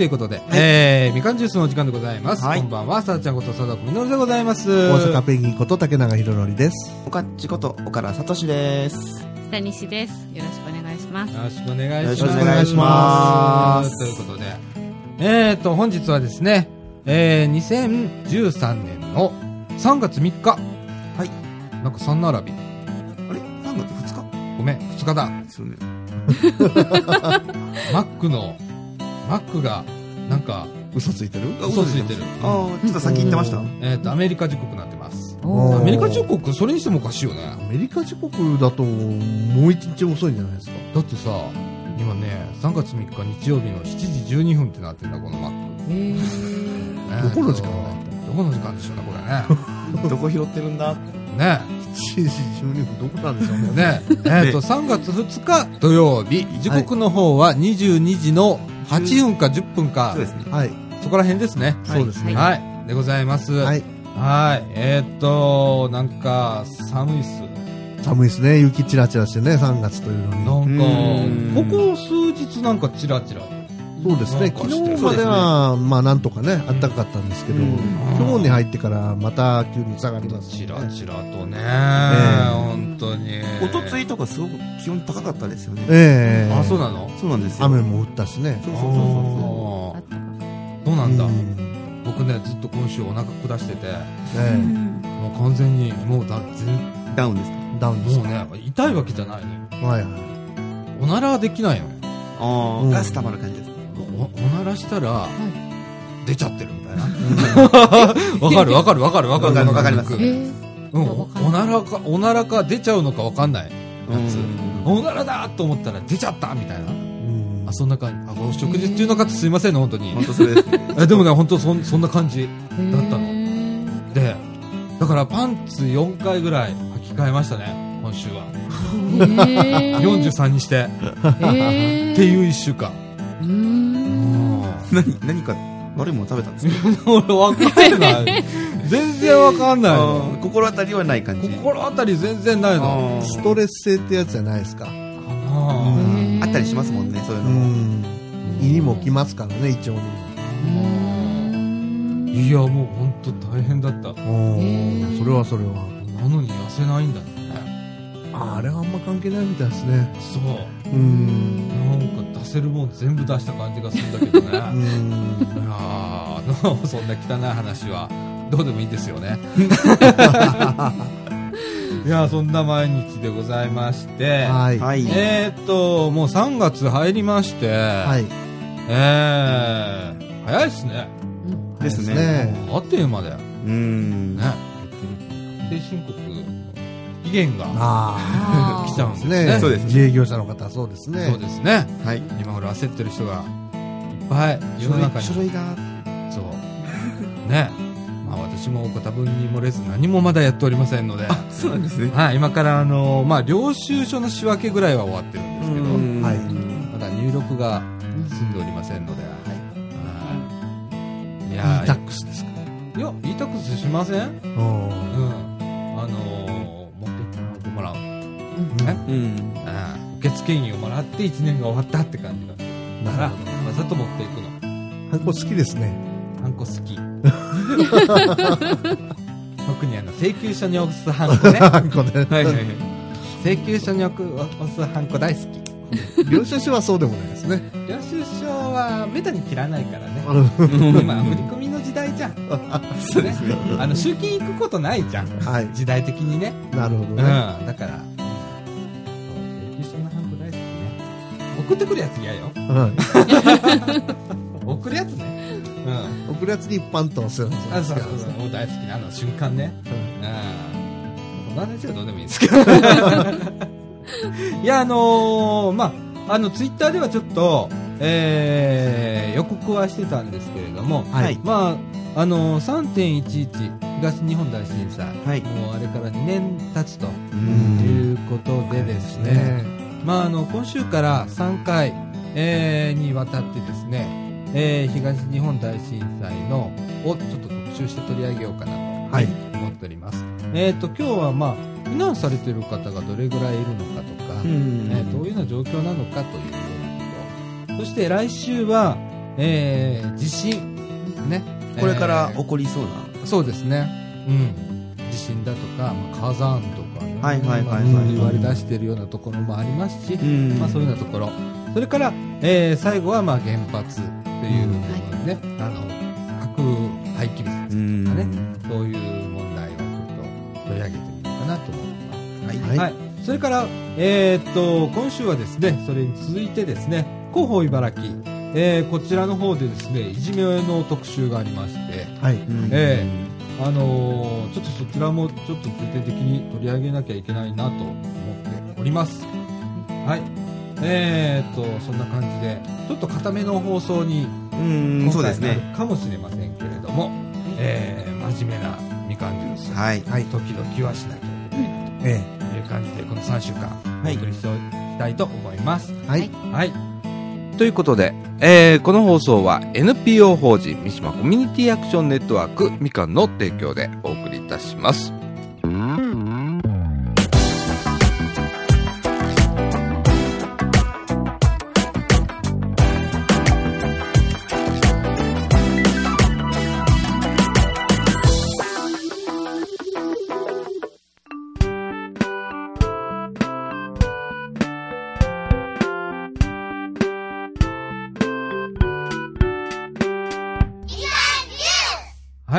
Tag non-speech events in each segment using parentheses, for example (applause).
ということで、えー、みかんジュースのお時間でございます。はいこんばんは、さあちゃんこと佐田みのるでございます。大阪ペンギンこと竹永宏典です。おかっちこと岡田聡です。北西です。よろしくお願いします。よろしくお願いします。よろしくお願いしますということで、えーと、本日はですね、えー、2013年の3月3日。はい。なんか3並び。あれ ?3 月2日？ごめん、2日だ。ですよね。(laughs) (laughs) マックの、マックが、なんか、嘘ついてる？あ嘘ついてる。ああ、ちょっと先言ってました？えーと、アメリカ時刻になってます。アメリカ時刻、それにしてもおかしいよね。アメリカ時刻だともう一日遅いんじゃないですか？だってさ、今ね、3月3日日曜日の7時12分ってなってんだ、このマック。えー、ねどこの時間だ？どこの時間でしょうね、これね。(laughs) どこ拾ってるんだ？ね7時12分どこなんでしょうね。ねえっと、3月2日土曜日、時刻の方は22時の8分か10分かそう、ですね。はい。そこら辺ですね。そうですね。はい。でございます。は。はいい。えーっと、なんか、寒いっす。寒いですね。雪ちらちらしてね、3月というのに。なんうんか、ここ数日なんかチラチラ。そうですね。昨日までは、まあなんとかね、暖かかったんですけど、うん今日に入ってからまた急に下がります、チラチラとね、え本当に。おとついとかすごく気温高かったですよね。ええあ、そうなの？そうなんですよ。雨も降ったしね。そうそうそうそああったかーそうなんだ？うん僕ね、ずっと今週お腹下してて、えもう完全に、もうだ、全う。ダウンですか？えダウンですか？もうね、痛いわけじゃないのよ。はいはい。おならはできないのよ。ああ、うんガス溜まる感じ。おおならしたら、出ちゃってるみたいな。(laughs) わかるわかるわかるわかるわかるわかりますえー、うん、わかるおならか、おならか出ちゃうのかわかんない。やつうんおならだと思ったら出ちゃったみたいな。うんあ、そんな感じ。あ、お食事中の方すいませんね、本当に本。当それですでもね、本当そんそんな感じ。えだったのので、だからパンツ4回ぐらい履き替えましたね、今週は。えー、43にして。えー、っていう1週間。(laughs) 何、何か悪いもの食べたんですか？(laughs) 俺わかんない。(laughs) 全然わかんないあのー。心当たりはない感じ。心当たり全然ないの。ストレス性ってやつじゃないですか。ああったりしますもんね、そういううのも。ん。胃にも来ますからね、胃腸にも。ーいや、もう本当大変だった。それはそれは。なのに痩せないんだね。ああれはあんま関係ないみたいですね。そう。うん。なんか出せるもん全部出した感じがするんだけどうね。いやん。ーそんな汚い話はどうでもいいんですよね。(laughs) いやーそんな毎日でございまして。はい。はい。えーっと、もう3月入りまして、はい。えー、早いっすね。ですね。ねあっという間だよ。うん。ね。定申告、期限があ (laughs) 来ちゃうんですあ。ね。ねそうですね自営業者の方はそうですね。そうですね。はい。今頃焦ってる人がいっぱい世の中に。書類が、そう。ね。まあ私もご多分に漏れず何もまだやっておりませんので。そうなんですね。はい、今からあの、まあ領収書の仕分けぐらいは終わってるんですけど、うんはいまだ入力が済んでおりませんので、はい。いや e タックスですか。いや、e タックスしません？うん。あのね。うん。うん受付員をもらって1年が終わったって感じだから、なるほわざと持っていくの。ど。ハンコ好きですね。ハンコ好き。(laughs) 特にあの、請求書に押すハンコね。ハンコで。はいはいはい。請求書に押すハンコ大好き。領収書はそうでもないですね。領収書はめったに切らないからね。今、振り込みの時代じゃん。(laughs) そうですね。あの、集金行くことないじゃん。はい。時代的にね。なるほうん。どね。だから、送ってくるやつ嫌よ。はい。(laughs) 送るやつね。うん。送るやつにパンと押すようなあ、そうそううそう。もう大好きなあの瞬間ね。んうん。この話はどうでもいいんですけど。(laughs) いや、あのー、まあ、あの、ツイッターではちょっと、えー、予告はしてたんですけれども、はいはい。まあ、あのー、3.11東日本大震災、はい。もうあれから2年経つとうんいうことでですね、まあ、あの、今週から3回、えーにわたってですね、えー東日本大震災の、をちょっと特集して取り上げようかなとはい。思っております。えっ、と、今日はまあ、避難されている方がどれぐらいいるのかとか、うんえーどういうような状況なのかというようなこと。そして来週は、えー地震、ね。これからえ起こりそうな。ーそうですね。うん。地震だとか、まあ、火山とかね。はいはいはいはいまあ言われ出してるようなところもありますし、うんまあそういうようなところ。それから、えー最後はまあ原発という部分ね、あの、核廃棄物うん。とかね、そういう問題をちょっと取り上げてみようかなと思います。はい。はいはい。それから、えーっと、今週はですね、それに続いてですね、広報茨城、えーこちらの方でですね、いじめの特集がありまして、はい。うんえあのーちょっとそちらもちょっと重点的に取り上げなきゃいけないなと思っております。はい。えーっと、そんな感じで、ちょっと固めの放送にうん、そうですね。るかもしれませんけれども、えー真面目なみかんジュース、はい。はい。時々はしなきゃえという感じで、この3週間、はいお送りしたいと思います。え。はい。はい。ということで、えーこの放送は NPO 法人三島コミュニティアクションネットワークみかんの提供でお送りいたします。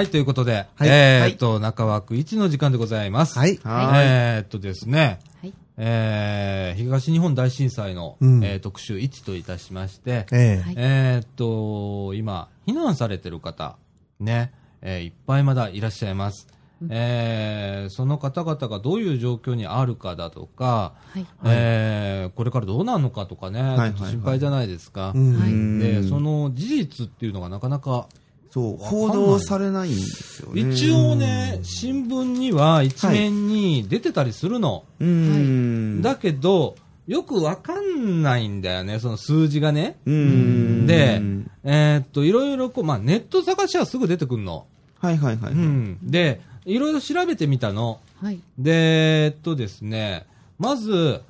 はい、ということで、はいえーっと、中枠1の時間でございます。はい。はい。えーっとですね、はいえー東日本大震災の、うんえー特集1といたしまして、えはいえーっと、今、避難されてる方、ね、えーいっぱいまだいらっしゃいます。えーその方々がどういう状況にあるかだとか、はい。えーこれからどうなるのかとかね、はいはいちょっと心配じゃないですか。はいうんで、その事実っていうのがなかなか、そう、報道されないんですよね。一応ね、新聞には一面に出てたりするの。うん。だけど、よくわかんないんだよね、その数字がね。うん。で、えーっと、いろいろこう、まあ、ネット探しはすぐ出てくるの。はいはいはい。うん。で、いろいろ調べてみたの。はい。で、えっとですね、まず、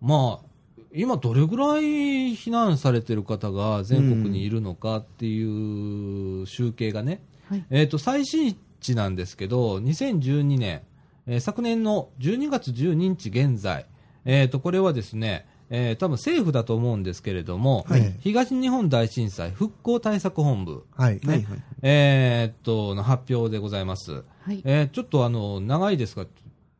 まあ、今どれぐらい避難されてる方が全国にいるのかっていう集計がね、はい。えっ、と、最新値なんですけど、2012年、えー昨年の12月12日現在、えっ、と、これはですね、えー多分政府だと思うんですけれども、はい東日本大震災復興対策本部、はい。はいはい。えっと、の発表でございます。はい。えーちょっとあの、長いですが、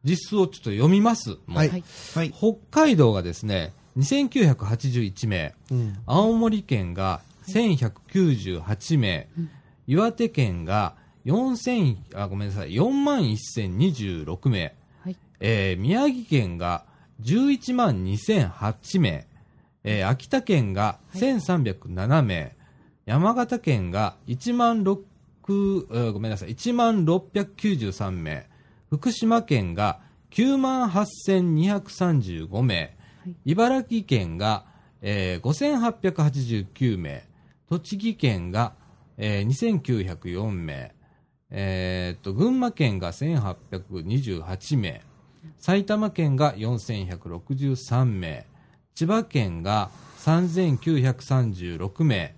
実数をちょっと読みます。はい。北海道がですね、2981名、うん。青森県が1198名、うん。岩手県が4000あごめんなさい。4万1026名、はい。えー宮城県が11万2008名、えー秋田県が1307名、山形県が1万6、えーごめんなさい、1万693名、福島県が9万8235名、はい茨城県が、えー5889名、栃木県が、えー2904名、えーっと、群馬県が1828名、埼玉県が4163名、千葉県が3936名、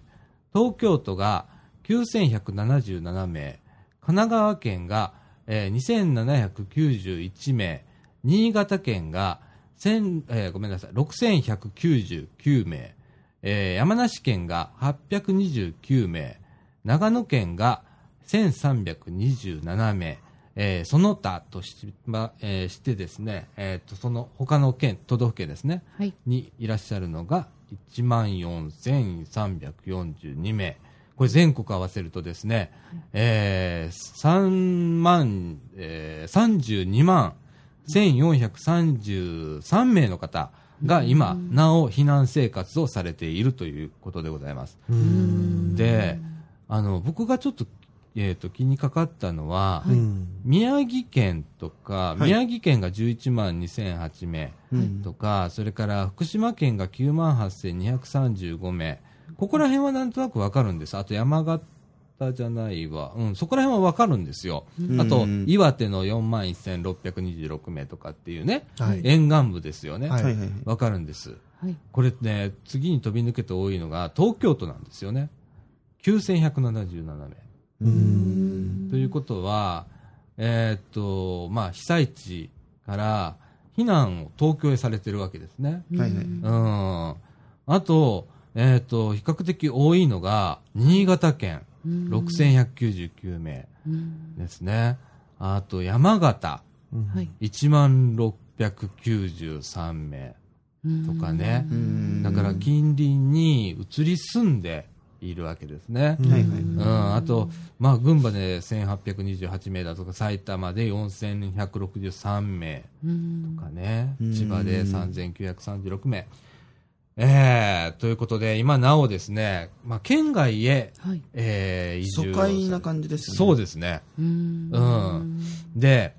東京都が9177名、神奈川県が、えー2791名、新潟県が1000、えーごめんなさい、6199名、えー山梨県が829名、長野県が1327名、えーその他とし,、まえーしてですね、えーとその他の県、都道府県ですね、はい。にいらっしゃるのが1万4342名。これ全国合わせるとですね、えー、3万、えー、32万1433名の方が今、なお避難生活をされているということでございます。うん。で、あの、僕がちょっと、えっ、と、気にかかったのは、うん。宮城県とか、はい宮城県が11万2008名、うんとか、それから福島県が9万8235名、ここら辺はなんとなくわかるんです。あと山形じゃないわ。うん、そこら辺はわかるんですよ。うんあと、岩手の4万1626名とかっていうね、はい。沿岸部ですよね。わ、はいはいはいはい。かるんです。はい。これね、次に飛び抜けて多いのが東京都なんですよね。9177名。うん。ということは、えーっと、まあ、被災地から避難を東京へされてるわけですね。はいはい。うん。あと、えーっと、比較的多いのが、新潟県、6199名うんですね。あと、山形、はい。1万693名とかね。うん。だから、近隣に移り住んでいるわけですね。はいはい。うん、あと、まあ、群馬で1828名だとか、埼玉で4163名うんとかね、うん千葉で3936名。えー、ということで、今なおですね、まあ、県外へ、はい。えー、移住疎を開な感じですよね。そうですね。うんうんで、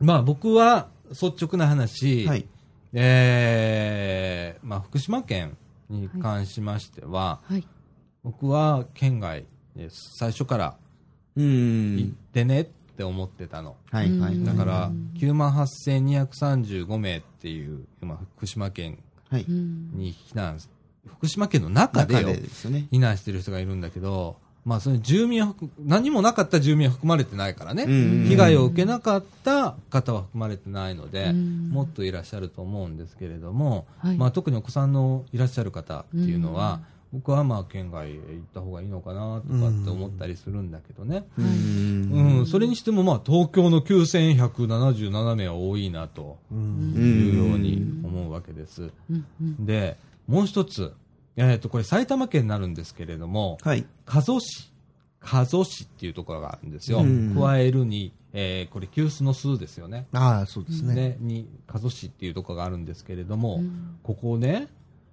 まあ、僕は、率直な話、はい。えー、まあ、福島県に関しましては、はい。僕は県外です。最初からう行っん。てねって思ってたの。はいはい。うんだからうん、9万8235名っていう、今、福島県に避難、福島県の中でね。避難してる人がいるんだけど、まあ、その住民は含、何もなかった住民は含まれてないからね。うん被害を受けなかった方は含まれてないので、うんもっといらっしゃると思うんですけれども、はい。まあ、特にお子さんのいらっしゃる方っていうのは、僕はまあ県外へ行った方がいいのかなとかって思ったりするんだけどね、うんうんそれにしてもまあ東京の9177名は多いなとうんいうように思うわけです。で、もう一つ、えっ、と、これ埼玉県になるんですけれども、はい。加須市、加須市っていうところがあるんですよ。うん加えるに、えーこれ急須の数ですよね。ああ、そうですね。ね、に、加須市っていうところがあるんですけれども、うんここね、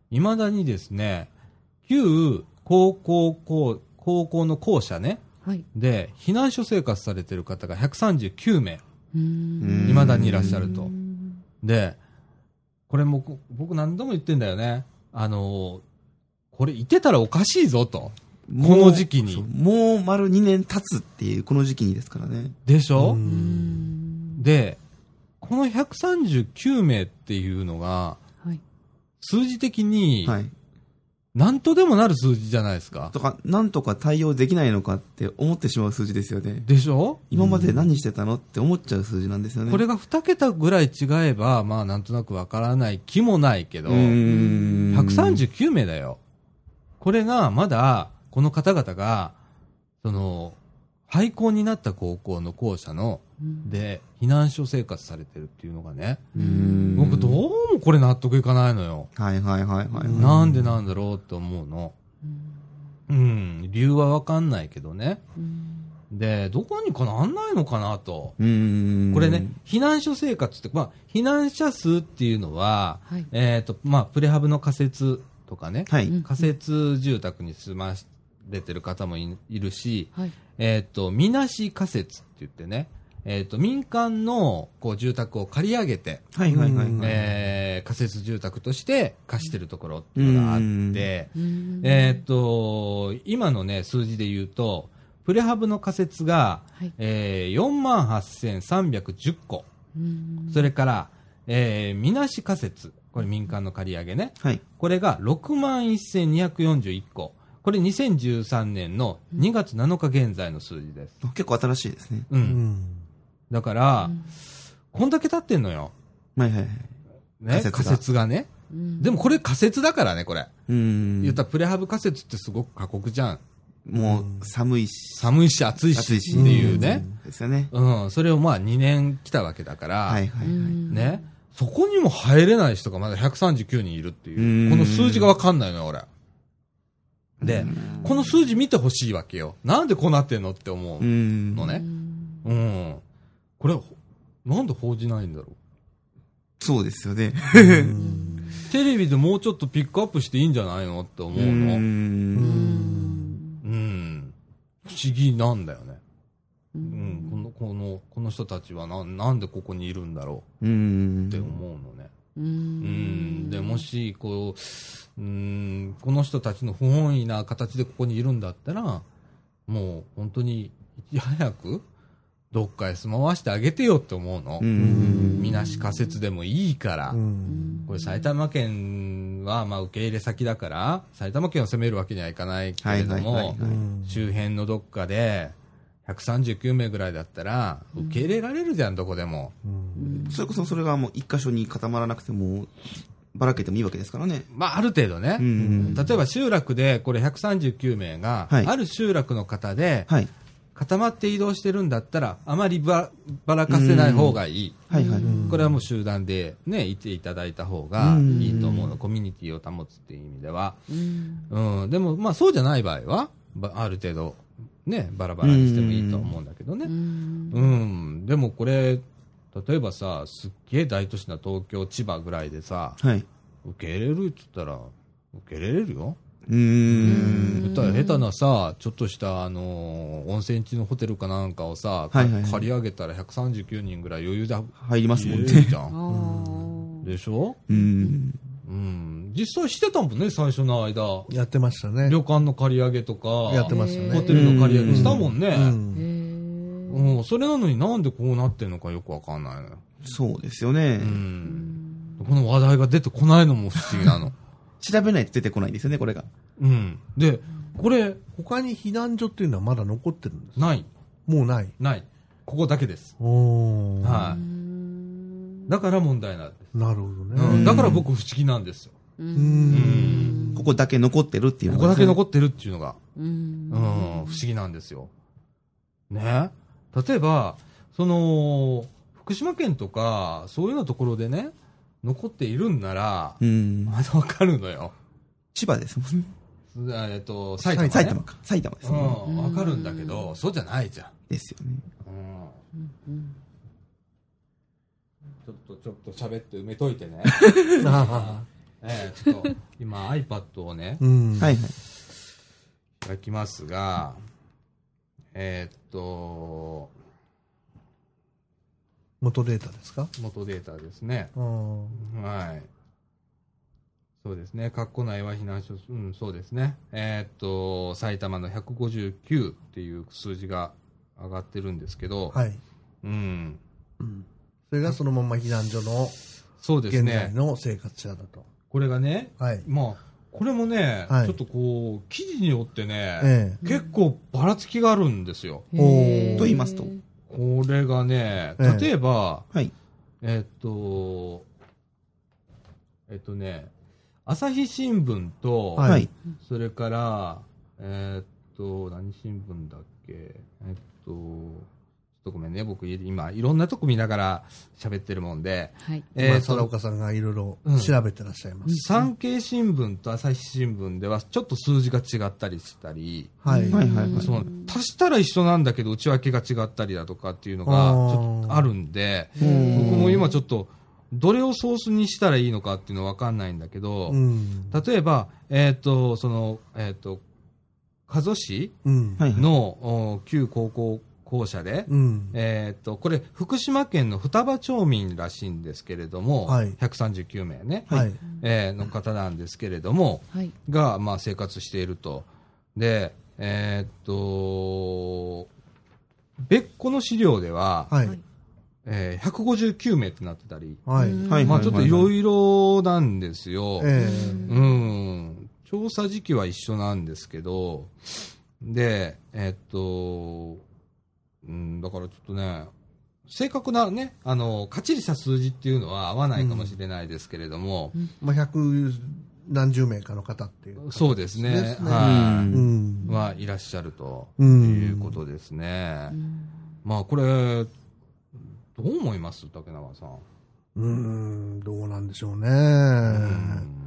未だにですね、旧高校校、高校の校舎ね、はい。で、避難所生活されてる方が139名、うん未だにいらっしゃるとう。んで、これも、僕何度も言ってんだよね。あの、これいてたらおかしいぞと。この時期にもう丸2年経つっていう、この時期にですからね。でしょ、うんで、この139名っていうのが、はい。数字的に、はい。なんとでもなる数字じゃないですか。とか、なんとか対応できないのかって思ってしまう数字ですよね。でしょ？今まで何してたのって思っちゃう数字なんですよね。これが2桁ぐらい違えば、まあなんとなくわからない気もないけど、うーん、139名だよ。これがまだ、この方々が、その、廃校になった高校の校舎の、うんで、避難所生活されてるっていうのがね、うーん僕どうもこれ納得いかないのよ。はいはいはいはい。うんなんでなんだろうって思うの。うんうん、理由はわかんないけどね。うんで、どこにかなんないのかなと。これね、避難所生活って、まあ、避難者数っていうのは、はい。えっ、と、まあ、プレハブの仮設とかね、はい。うん仮設住宅に住まれてる方もいいるし、はい。えっ、と、みなし仮設って言ってね、えっ、と、民間のこう住宅を借り上げて、はいはいはい。うんえー仮設住宅として貸してるところっていうのがあって、うんえっ、と、今のね、数字で言うと、プレハブの仮設が、はい。えー、4万8310個。うんそれから、えー、みなし仮設。これ民間の借り上げね。はい。これが6万1241個。これ2013年の2月7日現在の数字です。結構新しいですね。う。うんん。だから、うんこんだけ経ってんのよ。はいはいはい。ね。仮設がね。うんでもこれ仮設だからね、これ。うーん。言ったらプレハブ仮設ってすごく過酷じゃん。もう寒いし。寒いし暑いし暑いしっていうね。ですよね。うん。それをまあ2年来たわけだから、はいはいはい。うんね。そこにも入れない人がまだ139人いるっていうう。んこの数字がわかんないのよ、俺。で、この数字見てほしいわけよ。なんでこうなってんのって思うう。ん。のねうんうん。これ、ほなんで報じないんだろう？そうですよね。テレビでもうちょっとピックアップしていいんじゃないのって思うの？うん。ん。不思議なんだよね。ううんん。この、この、この人たちはな、なんでここにいるんだろう？うんって思うのね。ううんん。で、もし、こう、うん、この人たちの不本意な形でここにいるんだったら、もう本当に、いち早く、どっかへ住まわしてあげてよって思うの。うん。みなし仮設でもいいから。うん。これ埼玉県はまあ受け入れ先だから、埼玉県を責めるわけにはいかないけれども周辺のどっかで、139名ぐらいだったら、受け入れられるじゃん、どこでも。うんそれこそそれがもう一箇所に固まらなくても、ばらけてもいいわけですからね。まあ、ある程度ね。うん。例えば集落で、これ139名が、はいある集落の方で、はい。固まって移動してるんだったら、あまりばばらかせない方がいい。はいはい。んこれはもう集団でね、いていただいた方がいいと思うの。コミュニティを保つっていう意味では。うん。でも、まあそうじゃない場合は、ばある程度、ね、バラバラにしてもいいと思うんだけどね。うん。でもこれ、例えばさ、すっげえ大都市な東京、千葉ぐらいでさ、はい。受け入れるって言ったら、受け入れれるよ。うーん。下手なさ、ちょっとした、あのー温泉地のホテルかなんかをさ、はいはいはい借り上げたら139人ぐらい余裕で入りますもんね。じゃん。でしょ？うん。うん。実際してたもんね、最初の間。やってましたね。旅館の借り上げとか、やってましたね。ホテルの借り上げしたもんうね。んうん。それなのになんでこうなってんのかよくわかんないのよ。そうですよねう。ん。この話題が出てこないのも不思議なの。(laughs) 調べないと出てこないんですよね、これが。うん。で、これ、他に避難所っていうのはまだ残ってるんですない。もうない？ない。ここだけです。おーはい。だから問題なんです。なるほどね。うん。だから僕不思議なんですよ。ううんん。ここだけ残ってるっていうここだのがですねけ残ってるっていうのが、うん、不思議なんですよ。ね。例えば、その、福島県とか、そういうようなところでね、残っているんなら、うん。まだわかるのよ。千葉ですもんね。えっと、埼玉、ね。埼玉か。埼玉ですね。うん、わかるんだけど、そうじゃないじゃん。ですよね。うん。ちょっと、ちょっと喋って埋めといてね。あ (laughs) ええちょっと、今 iPad をねー、うん。はいはい。開きますが、えーっと、元データですか？元データですね。うん。はい。そうですね。括弧内は避難所、うん、そうですね。えーっと、埼玉の159っていう数字が上がってるんですけど、はい。うん。それがそのまま避難所のそうです現在ね。の生活者だと。これがね、はい。まあ、これもね、はいちょっとこう、記事によってね、え結構ばらつきがあるんですよ。と言いますと。これがね、ええ例えば、はい。えっと、えっとね、朝日新聞と、はいはい。それから、えっと、何新聞だっけ、えっと、ちょっとごめんね、僕今、いろんなとこ見ながら喋ってるもんで、はい。今、えっと、佐岡さんがいろいろうん調べてらっしゃいます。産経新聞と朝日新聞ではちょっと数字が違ったりしたり、はい。はいはいはい。その足したら一緒なんだけど内訳が違ったりだとかっていうのがちょっとあるんで、うん僕も今ちょっとどれをソースにしたらいいのかっていうのは分かんないんだけど、うん。例えば、えっ、と、その、えっ、と、加須市うん。はいはい。の、お旧高校校舎で、うん。えっ、と、これ、福島県の双葉町民らしいんですけれども、はい139名ね、はい。えーの方なんですけれども、はい。が、まあ、生活していると。で、えーっと、別個の資料では、はい。えー159名ってなってたり、はい。はい。まあちょっといろいいろなんですよ。えうん。調査時期は一緒なんですけど、で、えーっと、うん、だからちょっとね、正確なね、あの、かっちりした数字っていうのは合わないかもしれないですけれども、え。まあ、百何十名かの方っていう。そうですね。はい。うん。はい。らっしゃるとうんい。うことですね。まあこれ、どう思います？竹永さん。うーん、どうなんでしょうね。うん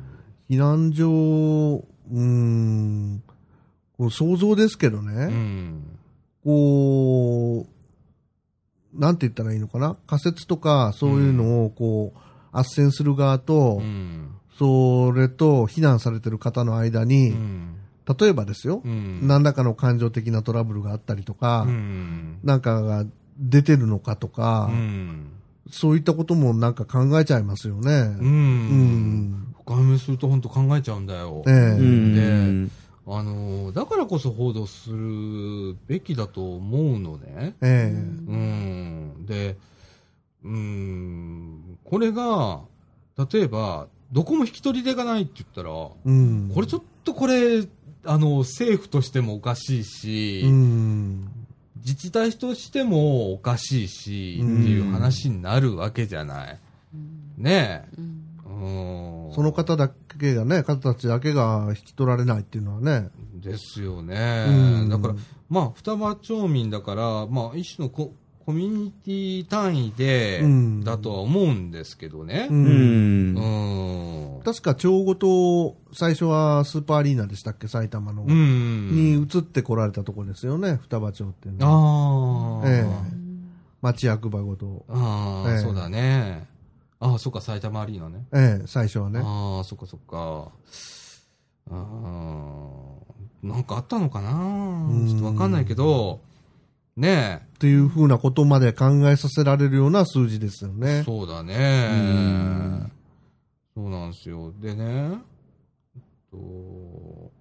避難所、うーん、こう想像ですけどうね、ん。こう、なんて言ったらいいのかな？仮説とかそういうのをこう、斡旋する側と、うん。それと避難されてる方の間うに、ん。例えばですよ、うん。何らかの感情的なトラブルがあったりとか、うん。なんかが出てるのかとか、うん。そういったこともなんか考えちゃいますよね。う。うんん。深読みすると本当考えちゃうんだよ。ええうん。あのーだからこそ報道するべきだと思うのね。ええうん。で、うん、これが、例えば、どこも引き取り手がないって言ったら、こうん。れちょっとこれ、あの、政府としてもおかしいし、うん。自治体としてもおかしいし、うんっていう話になるわけじゃない。ねえ。うんうん。その方だけがね、方たちだけが引き取られないっていうのはね。ですよね。うんだから、まあ、双葉町民だから、まあ、一種のココミュニティ単位で、うんだとは思うんですけどね。う。うんん。うん。確か町ごと、最初はスーパーアリーナでしたっけ、埼玉の。うん。に移ってこられたとこですよね、双葉町っていうのは。ああ。ええ町役場ごと。ああ、ええそうだね。ああ、そっか、埼玉アリーナね。ええ、最初はね。ああ、そっかそっか。ああ、なんかあったのかな？うんちょっとわかんないけど、ねっていうふうなことまで考えさせられるような数字ですよえ、ね。そうだねん。そうなんですよ。でね、えっと、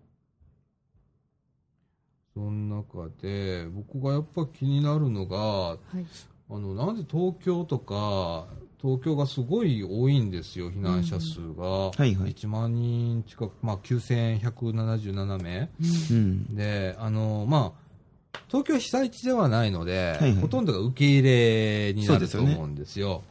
その中で、僕がやっぱ気になるのが、はい。あの、なんで東京とか、東京がすごい多いんですよ、避難者数が。はいはい。1万人近く、まあ、9177名。うん。で、あの、まあ、東京は被災地ではないので、はいはいほとんどが受け入れになるとそうですよね思うんですよ。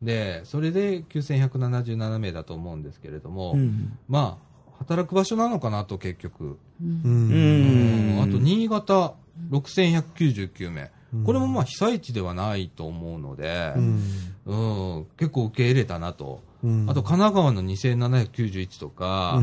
でそれで9177名だと思うんですけれども、うん。まあ、働く場所なのかなと結局。う。うんん。あと、新潟6199名。うんこれもまあ被災地ではないと思うので、うん。うん、結構受け入れたなと。うんあと、神奈川の2791とか、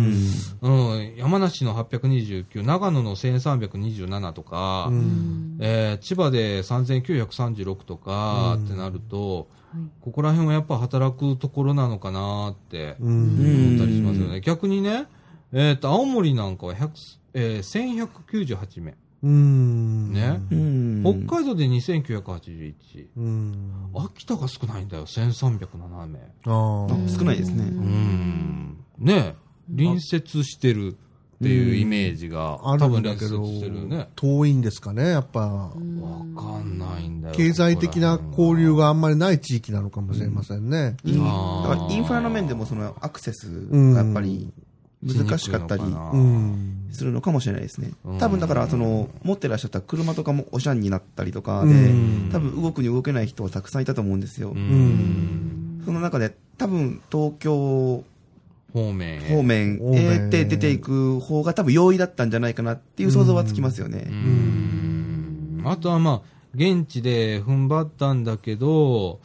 うんうん、山梨の829、長野の1327とか、うんえー千葉で3936とかうんってなると、はい。ここら辺はやっぱ働くところなのかなってう思ん。ったりしますよね。逆にね、えっ、と、青森なんかは100、えー1198名。うん。ねうん。北海道で2981。うん。秋田が少ないんだよ、1307名。ああ少ないですね。うん。ね隣接してるっていうイメージが、あ。あ多るんだけど分隣接してるね。、遠いんですかね、やっぱ。わかんないんだよ。経済的な交流が。があんまりない地域なのかもしれませんね。インあーだからインフラの面でもそのアクセスがやっぱり難しかったり。するのかもしれないですねうん。多分だからその持ってらっしゃった車とかもおしゃんになったりとかでうん多分動くに動けない人はたくさんいたと思うんですよう。ん。その中で多分東京方面へ。方面へって出ていく方が多分容易だったんじゃないかなっていう想像はつきますようね。ん。あとはまあ、現地で踏ん張ったんだけど、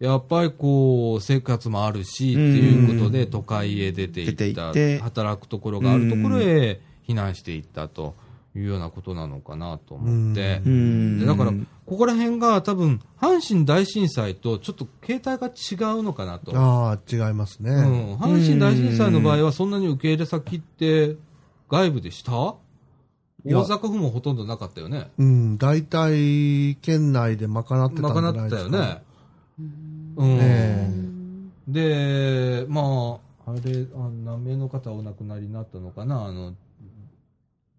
やっぱりこう、生活もあるし、っていうことで都会へ出ていった、働くところがあるところへ避難していったというようなことなのかなと思って。でだから、ここら辺が多分、阪神大震災とちょっと形態が違うのかなと。ああ、違いますね。うん、阪神大震災の場合はそんなに受け入れ先って外部でした？大阪府もほとんどなかったよね。うん、大体、県内で賄ってたんじゃ賄ないですか。ったよね。うん。えで、まあ、あれ、あ何名の方お亡くなりになったのかなあの、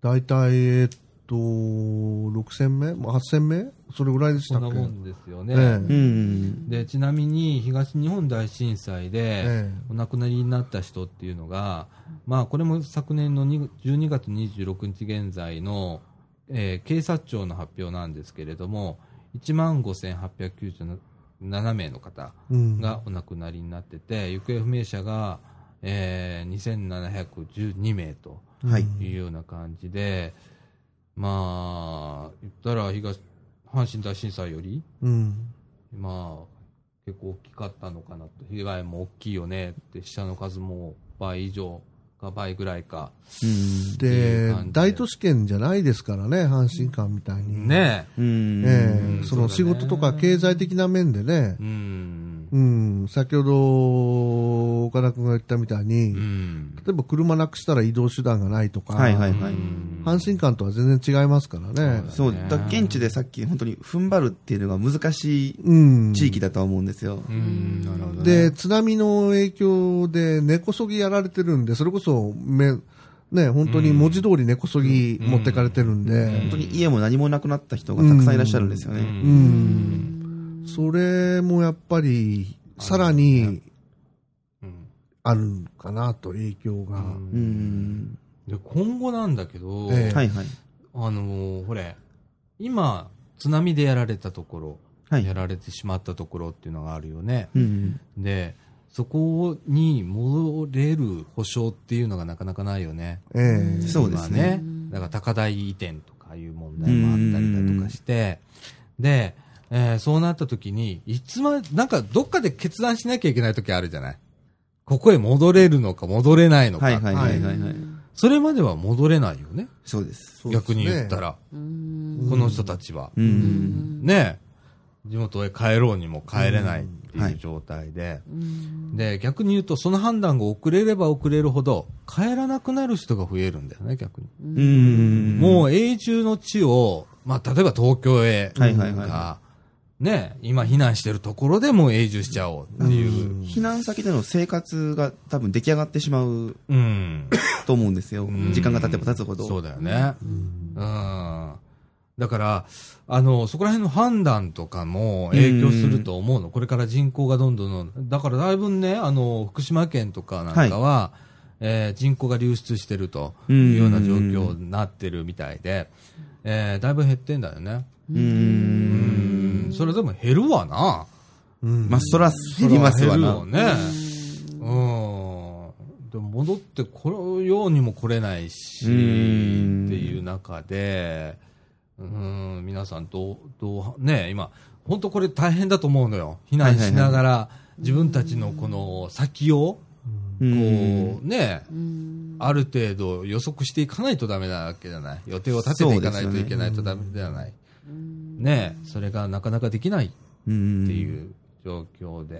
大体、えっと、6000名 ?8000 名それぐらいでしたっけ？そんなもんですよね。ええうん。で、ちなみに東日本大震災で、ええお亡くなりになった人っていうのが、まあ、これも昨年のに12月26日現在の、えー警察庁の発表なんですけれども、1万5897名の方うん。がお亡くなりになってて、行方不明者が、えー2712名とはい。いうような感じで、まあ、言ったら東、阪神大震災より、うん。まあ、結構大きかったのかなと。被害も大きいよねって、死者の数も倍以上か倍ぐらいか。うで大都市圏じゃないですからね、阪神間みたいに。ねうん。えその仕事とか経済的な面でねえ。う、ん。うん、先ほど岡田君が言ったみたいに、うん。例えば車なくしたら移動手段がないとか、はいはいはい。うん阪神間とは全然違いますからね。そう、だから現地でさっき本当に踏ん張るっていうのが難しいうん。地域だとは思うんですよ。うん、なるほど、ね。で、津波の影響で根こそぎやられてるんで、それこそめ、ね、本当に文字通り根こそぎ持ってかれてるんで、本当に家も何もなくなった人がたくさんいらっしゃるんですよね。うん。それもやっぱり、さらにうんあるかなと、影響が。うん。で今後なんだけど、ええはいはい。あのーほれ、今、津波でやられたところ、はいやられてしまったところっていうのがあるよね。うん。で、そこに戻れる保証っていうのがなかなかないよね。ええそうですね今だから高台移転とかいう問題もあったりだとかして、で、えーそうなった時に、いつまで、なんかどっかで決断しなきゃいけない時あるじゃない？ここへ戻れるのか戻れないのか。はいはいはいはいはい。それまでは戻れないよね。そうです。逆に言ったら、この人たちは。うん。ね地元へ帰ろうにも帰れないっていいう状態で、で、逆に言うと、その判断が遅れれば遅れるほど、帰らなくなる人が増えるんだよね、逆に。うん。もう永住の地を、まあ、例えば東京へ、はいはいはいがね、今避難してるところでもう永住しちゃおうっていう。避難先での生活が多分出来上がってしまううん。と思うんですよん。時間が経てば経つほど。そうだよね。うん。だから、あの、そこら辺の判断とかも影響すると思うの。これから人口がどんどん。だからだいぶね、あの、福島県とかなんかは、えー人口が流出してるというような状況になってるみたいで、えーだいぶ減ってんだよね。う。うんん。それでも減るわな。うんまあ、そら、減りますわな。減るよね。うん。でも戻ってこるようにも来れないし、ってうんいう中で、うん、皆さんどう、どう、ね、今、本当これ大変だと思うのよ。避難しながら、自分たちのこの先を、こうね、ある程度予測していかないとダメなわけじゃない。予定を立てていかないといけないとダメじゃない。ね、それがなかなかできないうんっていう状況で、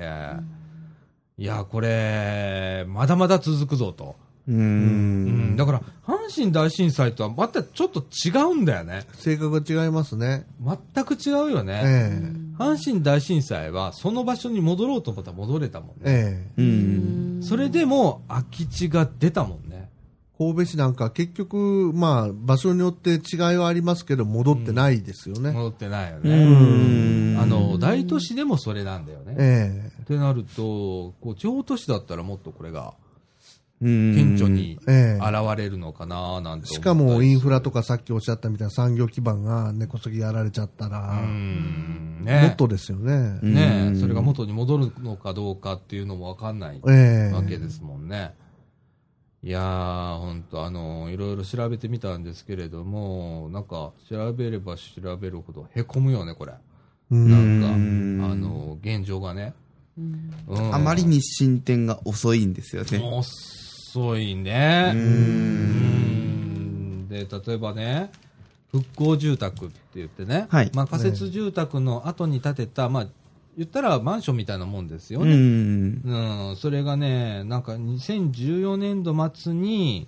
いや、これ、まだまだ続くぞと。ううんん。だから、阪神大震災とはまたちょっと違うんだよね。性格が違いますね。全く違うよね。え阪神大震災は、その場所に戻ろうと思ったら戻れたもんね。えええうん。それでも、空き地が出たもんね。神戸市なんか結局、まあ、場所によって違いはありますけど、戻ってないですよね。戻ってないようね。ん。あの、大都市でもそれなんだよね。えってなると、こう、地方都市だったらもっとこれが、うん顕著にええ現れるのかななんて思ったりしかも、インフラとかさっきおっしゃったみたいな産業基盤が根こそぎやられちゃったら、うんもねっとですよね。うんねそれが元に戻るのかどうかっていうのもわかんないええわけですもんね。いやー、本当あの、いろいろ調べてみたんですけれども、なんか、調べれば調べるほどへこむよね、これ。うんなんか、うんあの、現状がね。うんあまりに進展が遅いんですよね。遅いね。ううんで、例えばね、復興住宅って言ってね、はいまあ仮設住宅の後に建てた、まあ、言ったらマンションみたいなもんですようね。ん。うん、それがね、なんか2014年度末に、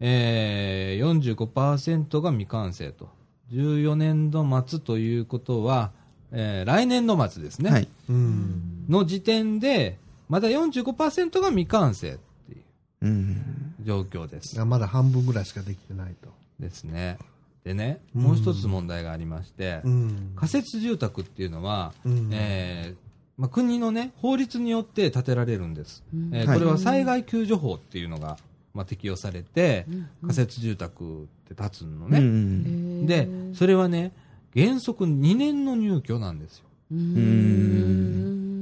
えー、45%が未完成と。14年度末ということは、えー来年度末ですね。はい。うんの時点で、まだ45%が未完成っていううん。状況です。まだ半分ぐらいしかできてないと。ですね。でね、もう一つ問題がありまして、うん仮設住宅っていうのは、うんえーまあ、国のね、法律によって建てられるんです。えーはいこれは災害救助法っていうのが、まあ、適用されて、仮設住宅って建つのうね。ん。で、それはね、原則2年の入居なんですよ。うん。うん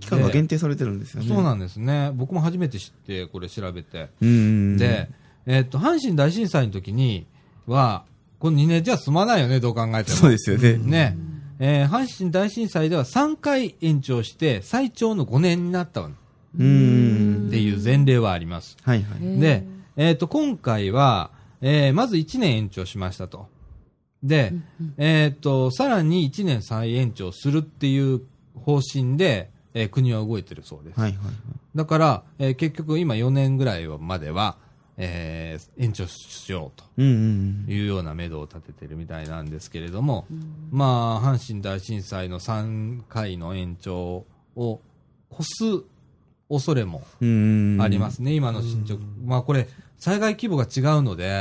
期間がで限定されてるんですよね。そうなんですね。僕も初めて知って、これ調べて。うん。で、えっと、阪神大震災の時には、この2年じゃ済まないよね、どう考えても。そうですよね。ね。えー阪神大震災では3回延長して、最長の5年になったっうん。ていう前例はあります。はいはい。で、えっと、今回は、えーまず1年延長しましたと。で、えっと、さらに1年再延長するっていう方針で、えー国は動いてるそうです。はいはい。だから、えー結局今4年ぐらいまでは、えー延長しようとうんうん。いうような目処を立ててるみたいなんですけれども、まあ、阪神大震災の3回の延長を越す恐れもうん。ありますね、今の進捗。まあこれ、災害規模が違うので、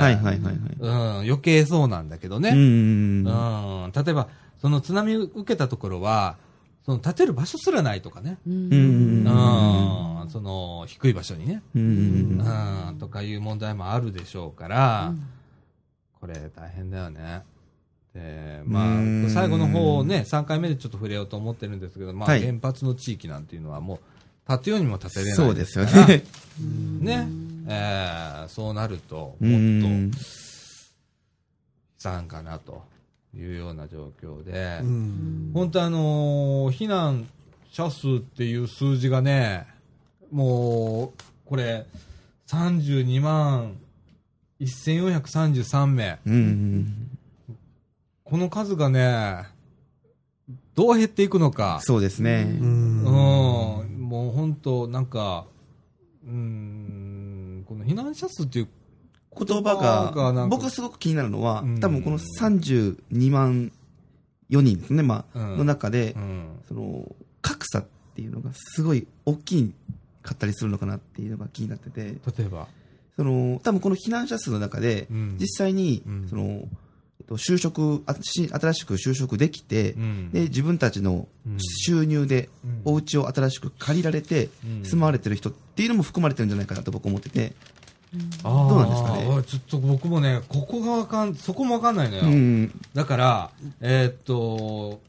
余計そうなんだけどね。うん。うん、例えば、その津波受けたところは、その建てる場所すらないとかね。その低い場所にね。とかいう問題もあるでしょうから、これ大変だよね。で、まうんあ、最後の方ね、3回目でちょっと触れようと思ってるんですけど、まあ、はい原発の地域なんていうのはもう、建てようにも建てれないそうですよね。(laughs) ね。えーそうなると、うもっとん。悲惨かなというような状況で、うん本当あのー避難者数っていう数字がね、もう、これ、32万1433名。うん。この数がね、どう減っていくのか。うそうですね。うん。んもう本当なんか、うん、この避難者数っていう言葉が僕すごく気になるのはうん、多分この32万4人ですね、まあ、うん。の中でう、ん。その、格差っていうのがすごい大きかったりするのかなっていうのが気になってて、例えば？その、多分この避難者数の中でう、ん。実際にうん、その、えっと就職、新しく就職できてう、ん。で、自分たちのうん。収入でうん。お家を新しく借りられてうん。住まわれてる人っていうのも含まれてるんじゃないかなと僕思ってて、どうなんですかね？ちょっと僕もね、ここがわかん、そこもわかんないのよ。うん、だから、えーっと、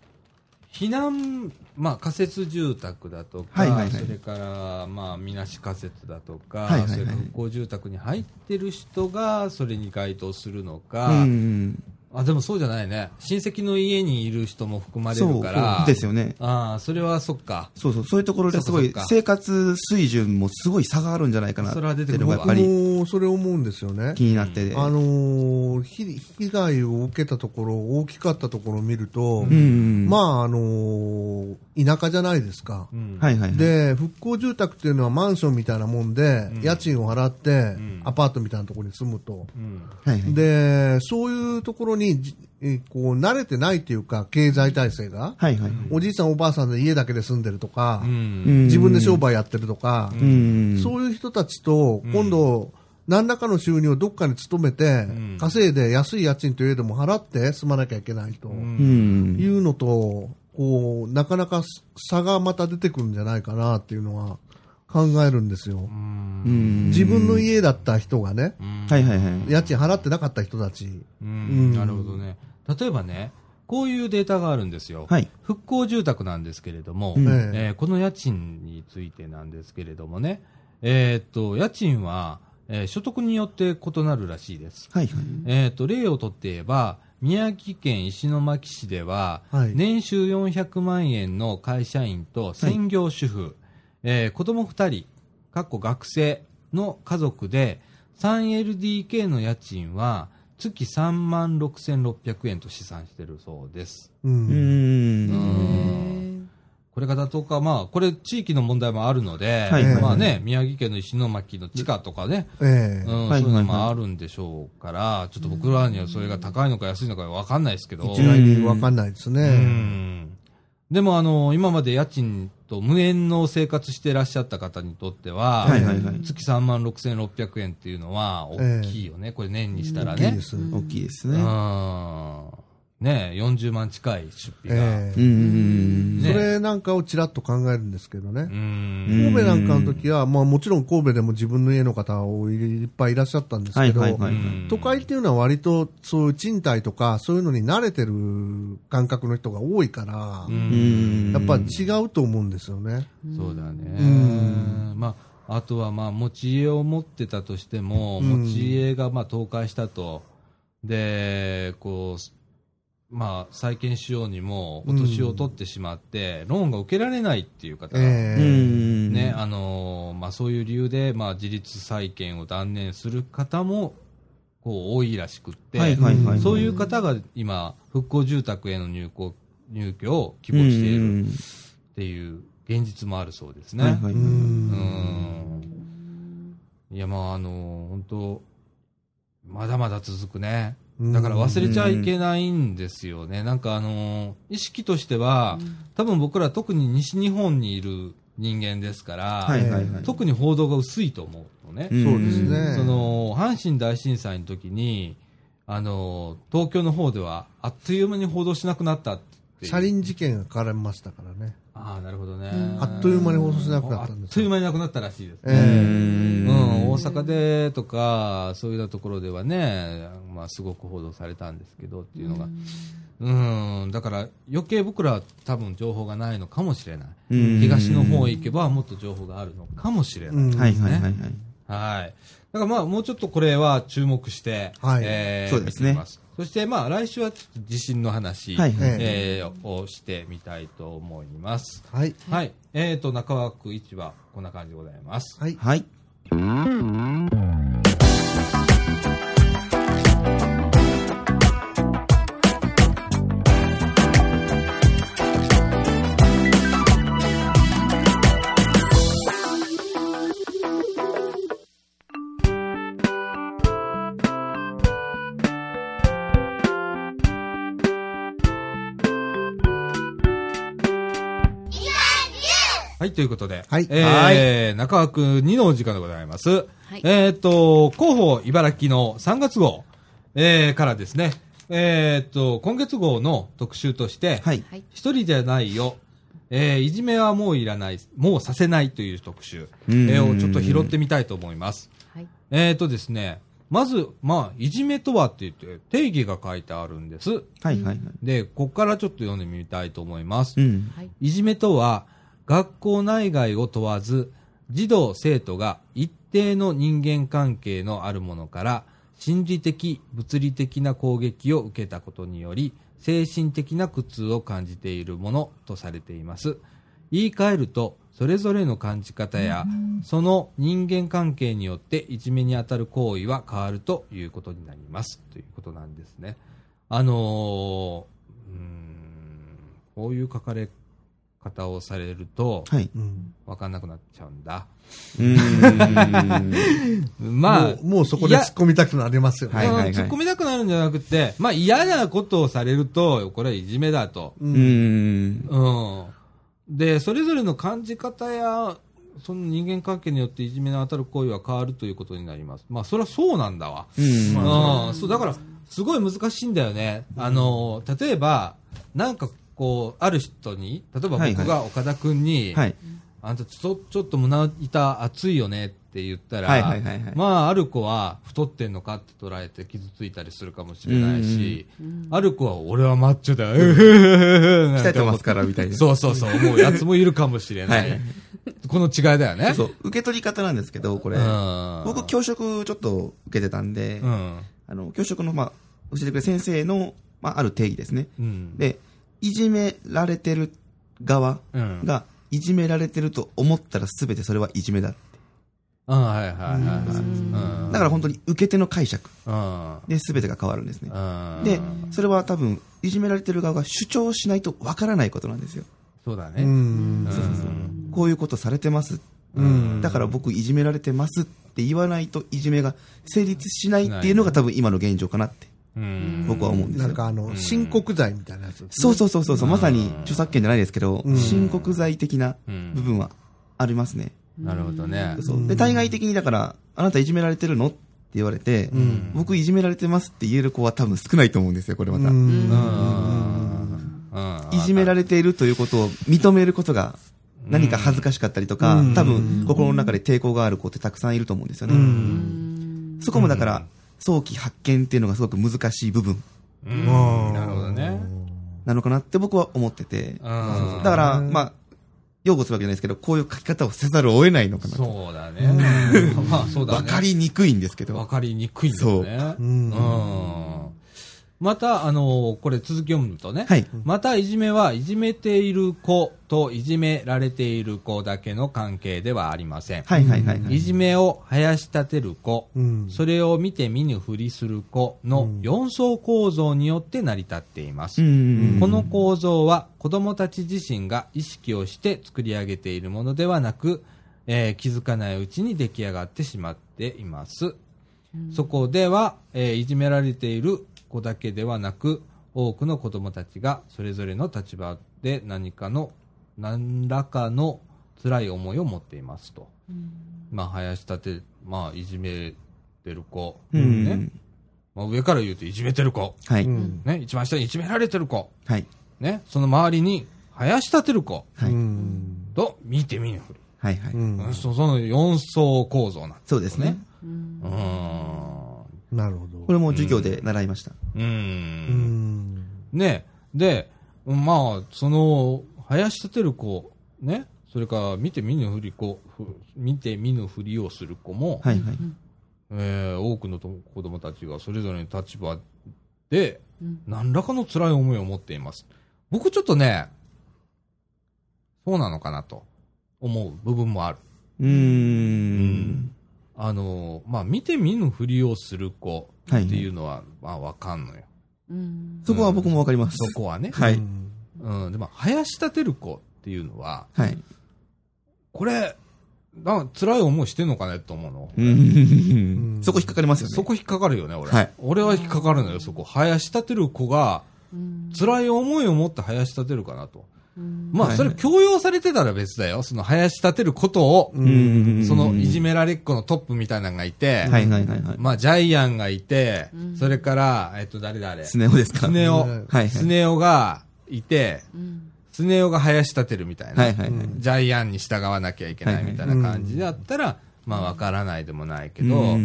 避難、まあ、仮設住宅だとか、はいはいはい。それから、まあ、みなし仮設だとか、はいはいはいそれから復興住宅に入ってる人がそれに該当するのか、うん、あ、でもそうじゃないね。親戚の家にいる人も含まれそうるから、ですよね。ああ、それはそっか。そうそう、そういうところですごい生活水準もすごい差があるんじゃないかなそれは出てくるやっぱりもそれ思うんですよね気。になってて。あのーひ被害を受けたところ、大きかったところを見ると、うん、まあ、あのー田舎じゃないですか。うんはいはいはい。で、復興住宅っていうのはマンションみたいなもんで、うん家賃を払って、んアパートみたいなところに住むと。うんはいはい。で、そういうところに、じえーこう、慣れてないっていうか、経済体制が、はいはい。おじいさんおばあさんで家だけで住んでるとか、うん自分で商売やってるとか、うん。そういう人たちとうん、今度、何らかの収入をどっかに勤めてん、稼いで安い家賃といえども払って住まなきゃいけないと。いうのと、こう、なかなか差がまた出てくるんじゃないかなっていうのは考えるんですよ。うん自分の家だった人がね、うんはいはいはい。家賃払ってなかった人たち。なるほどね。例えばね、こういうデータがあるんですよ。はい。復興住宅なんですけれども、うんえええーこの家賃についてなんですけれどもね、えーっと、家賃は、えー所得によって異なるらしいです。はいはい。えーっと、例をとって言えば、宮城県石巻市では、はい年収400万円の会社員と専業主婦、えー子供2人、かっこ学生の家族で、3LDK の家賃は月3万6600円と試算してるそうです。う。うんん。うんこれが妥当か、まあ、これ地域の問題もあるので、はいはいまあね、宮城県の石巻の地価とかね、ええうんはいそういうのもあるんでしょうから、ちょっと僕らにはそれが高いのか安いのかわかんないですけど、一概にわかんないですうね。んでもあの、今まで家賃と無縁の生活してらっしゃった方にとっては、はいはいはい。月3万6600円っていうのは大きいよね、これ年にしたらね大きいで。す。大きいですうね。んね40万近い出費が。ええうん。ねそれなんかをちらっと考えるんですけどね。うん神戸なんかの時は、まあもちろん神戸でも自分の家の方をいっぱいいらっしゃったんですけど、はいはいはいうん都会っていうのは割とそういう賃貸とかそういうのに慣れてる感覚の人が多いから、うんやっぱ違うと思うんですよね。そうだね。うんまあ、あとは、まあ、持ち家を持ってたとしても、うん持ち家が、まあ、倒壊したと。で、こう、まあ、再建しようにも、お年を取ってしまって、ローンが受けられないっていう方が。ね、あのーまあ、そういう理由で、まあ、自立再建を断念する方も、こう、多いらしくって。そういう方が今、復興住宅への入居入居を希望しているっていう現実もあるそうですね。いや、まあ、あの、本当まだまだ続くね。だから忘れちゃいけないんですよね。なんかあの、意識としては、多分僕ら特に西日本にいる人間ですから、はいはいはい。特に報道が薄いと思うのね。うんそうですね。その、阪神大震災の時に、あの、東京の方では、あっという間に報道しなくなったっていう。車輪事件が絡みましたからね。ああ、なるほどね。あっという間に放送しなくなあっったんですよ。という間になくなったらしいですね。ええうん、大阪でとか、そういうようなところではね、まあ、すごく報道されたんですけどっていうのが、うん、だから余計僕らは多分情報がないのかもしれない。うん東の方へ行けばもっと情報があるのかもしれない。うんはいはいはいはい。はい。だからまあ、もうちょっとこれは注目して、はいえーそうですね見てみますそしてまあ、来週はちょっと地震の話、はいはいえーをしてみたいと思います。はい。はい。えっ、と、中枠市場、こんな感じでございます。はい。はい。ということで、はいえー中枠2のお時間でございます。はいえっ、と、広報茨城の3月号、えーからですね、えっ、と、今月号の特集として、はい。はい。一人じゃないよ、えーいじめはもういらない、もうさせないという特集、えうんーをちょっと拾ってみたいと思います。はい。えっ、とですね、まず、まあ、いじめとはって言って、定義が書いてあるんです。はいはいはい。で、ここからちょっと読んでみたいと思います。うん。はい。いじめとは、学校内外を問わず、児童生徒が一定の人間関係のあるものから、心理的、物理的な攻撃を受けたことにより、精神的な苦痛を感じているものとされています。言い換えると、それぞれの感じ方や、その人間関係によっていじめに当たる行為は変わるということになります。ということなんですね。あのーうーん、こういう書かれ方をされると、はい。うん。わかんなくなっちゃうんだ。うーん。まあ、もうもうそこで突っ込みたくなりますよね。はいはいはいうん突っ込みたくなるんじゃなくて、まあ嫌なことをされると、これはいじめだと。う。うんん。うん。で、それぞれの感じ方や、その人間関係によっていじめに当たる行為は変わるということになります。まあ、それはそうなんだわ。うん。うん、そう、だから、すごい難しいんだよね。あの、例えば、なんかこう、ある人に、例えばはいはい僕が岡田くんに、はい。あんたちょちょっと胸板熱いよねって言ったら、はいはいはいはいまあ、ある子は太ってんのかって捉えて傷ついたりするかもしれないし、ある子は俺はマッチョだよ、鍛 (laughs) 鍛えてますからみたいな。そうそうそう、思うやつもいるかもしれない。はいこの違いだよね。そう、受け取り方なんですけど、これう。ん。僕、教職ちょっと受けてたんでう、ん。あの、教職の、まあ、教えてくれる先生の、まあ、ある定義ですね。うん。で、いじめられてる側うん。が、いじめられてると思ったら全てそれはいじめだ。うん、はいはいはいはい。うん。だから本当に受け手の解釈うん。で全てが変わるんですね。うん。で、それは多分、いじめられてる側が主張しないとわからないことなんですよ。そうだね。うん。うんこういうことされてます。うんだから僕いじめられてますって言わないといじめが成立しないっていうのが多分今の現状かなってうん。僕は思うんですよ。なんかあの、申告罪みたいなやつね。そうそうそうそうそう、まさに著作権じゃないですけど、うん。申告罪的なうん。部分はありますね。なるほどね。そう。で、対外的にだから、あなたいじめられてるのって言われて、ん。僕いじめられてますって言える子は多分少ないと思うんですよ、これまた。うん。うん。いじめられているということを認めることが何か恥ずかしかったりとか、うん。多分心の中で抵抗がある子ってたくさんいると思うんですよね。うん。そこもだから、早期発見っていうのがすごく難しい部分うん。なるほどね。なのかなって僕は思ってて。うん。だから、まあ、擁護するわけじゃないですけど、こういう書き方をせざるを得ないのかなと。そうだね。(laughs) まあそうだね。わかりにくいんですけど。わかりにくいんだよね。うんうんまた、あの、これ続き読むとね。はい。また、いじめはいじめている子といじめられている子だけの関係ではありません。はいはいはいはいい。じめを生やし立てる子、うんそれを見て見ぬふりする子の4層構造によって成り立っています。うんこの構造は子供たち自身が意識をして作り上げているものではなく、えー気づかないうちに出来上がってしまっています。そこでは、えーいじめられている子だけではなく、多くの子供たちがそれぞれの立場で何かの、何らかの辛い思いを持っていますと。うんまあ、林立て、まあ、いじめてる子。うんね。まあ、上から言うといじめてる子。はい。うんね。一番下にいじめられてる子。はい。ね。その周りに、林立てる子はい。うんと、見て見ぬふり。はい。はい。うんうんそその四層構造なんですそうですね。うん。なるほど。これも授業で習いました。うー。うんん。ね。で、まあ、その、林立てる子、ね。それから、見て見ぬふり子、ふ見て見ぬふりをする子も、はい。はい。えー多くのと子供たちがそれぞれの立場で、うん何らかの辛い思いを持っています。僕ちょっとね、そうなのかなと思う部分もある。うーん。あの、まあ、見て見ぬふりをする子っていうのは、まあ、わかんのよ。うんそこは僕もわかります。そこはね。はい。うんうん。でも、林立てる子っていうのは、はい。これ、なんか辛い思いしてんのかねと思うの。うーん。そこ引っかかりますよね。そこ引っかかるよね、俺。はい俺は引っかかるのよ、そこ。林立てる子が、うん辛い思いを持って林立てるかなと。うんまあ、はいそれ強要されてたら別だよ。その林立てることを。そのいじめられっ子のトップみたいなのがいて、はいはいはいはい。まあ、ジャイアンがいて、うんそれから、えっと、誰誰スネ夫ですか？スネ夫。はいはいスネ夫がいて、うんスネ夫が林立てるみたいな。はいはいはい。ジャイアンに従わなきゃいけないみたいな感じであったら、まあ、わからないでもないけど、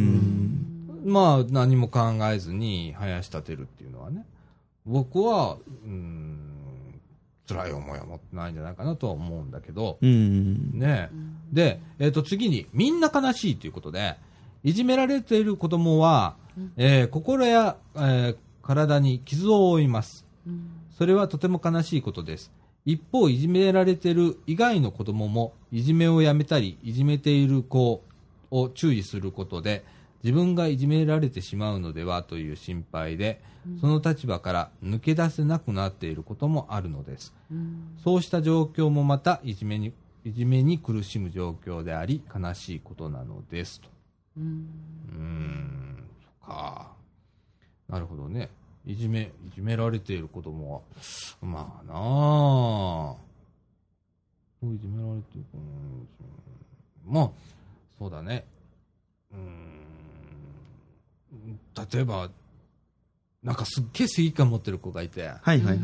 まあ、何も考えずに林立てるっていうのはね、僕は、うん、辛い思いは持ってないんじゃないかなとは思うんだけど、うーん。ね。で、えっ、と、次に、みんな悲しいということで、いじめられている子供は、えー心や、えー体に傷を負います。うんそれはとても悲しいことです。一方、いじめられている以外の子供も、いじめをやめたり、いじめている子を注意することで、自分がいじめられてしまうのではという心配で、その立場から抜け出せなくなっていることもあるのです。うんそうした状況もまたいじめに、いじめに苦しむ状況であり、悲しいことなのです。と。うんうーん、そっか。なるほどね。いじめ、いじめられている子供は、まあなあ。いじめられてる子うんまあ、そうだね。うーん。例えば、なんかすっげえ正義感持ってる子がいて、はいはいはいはい。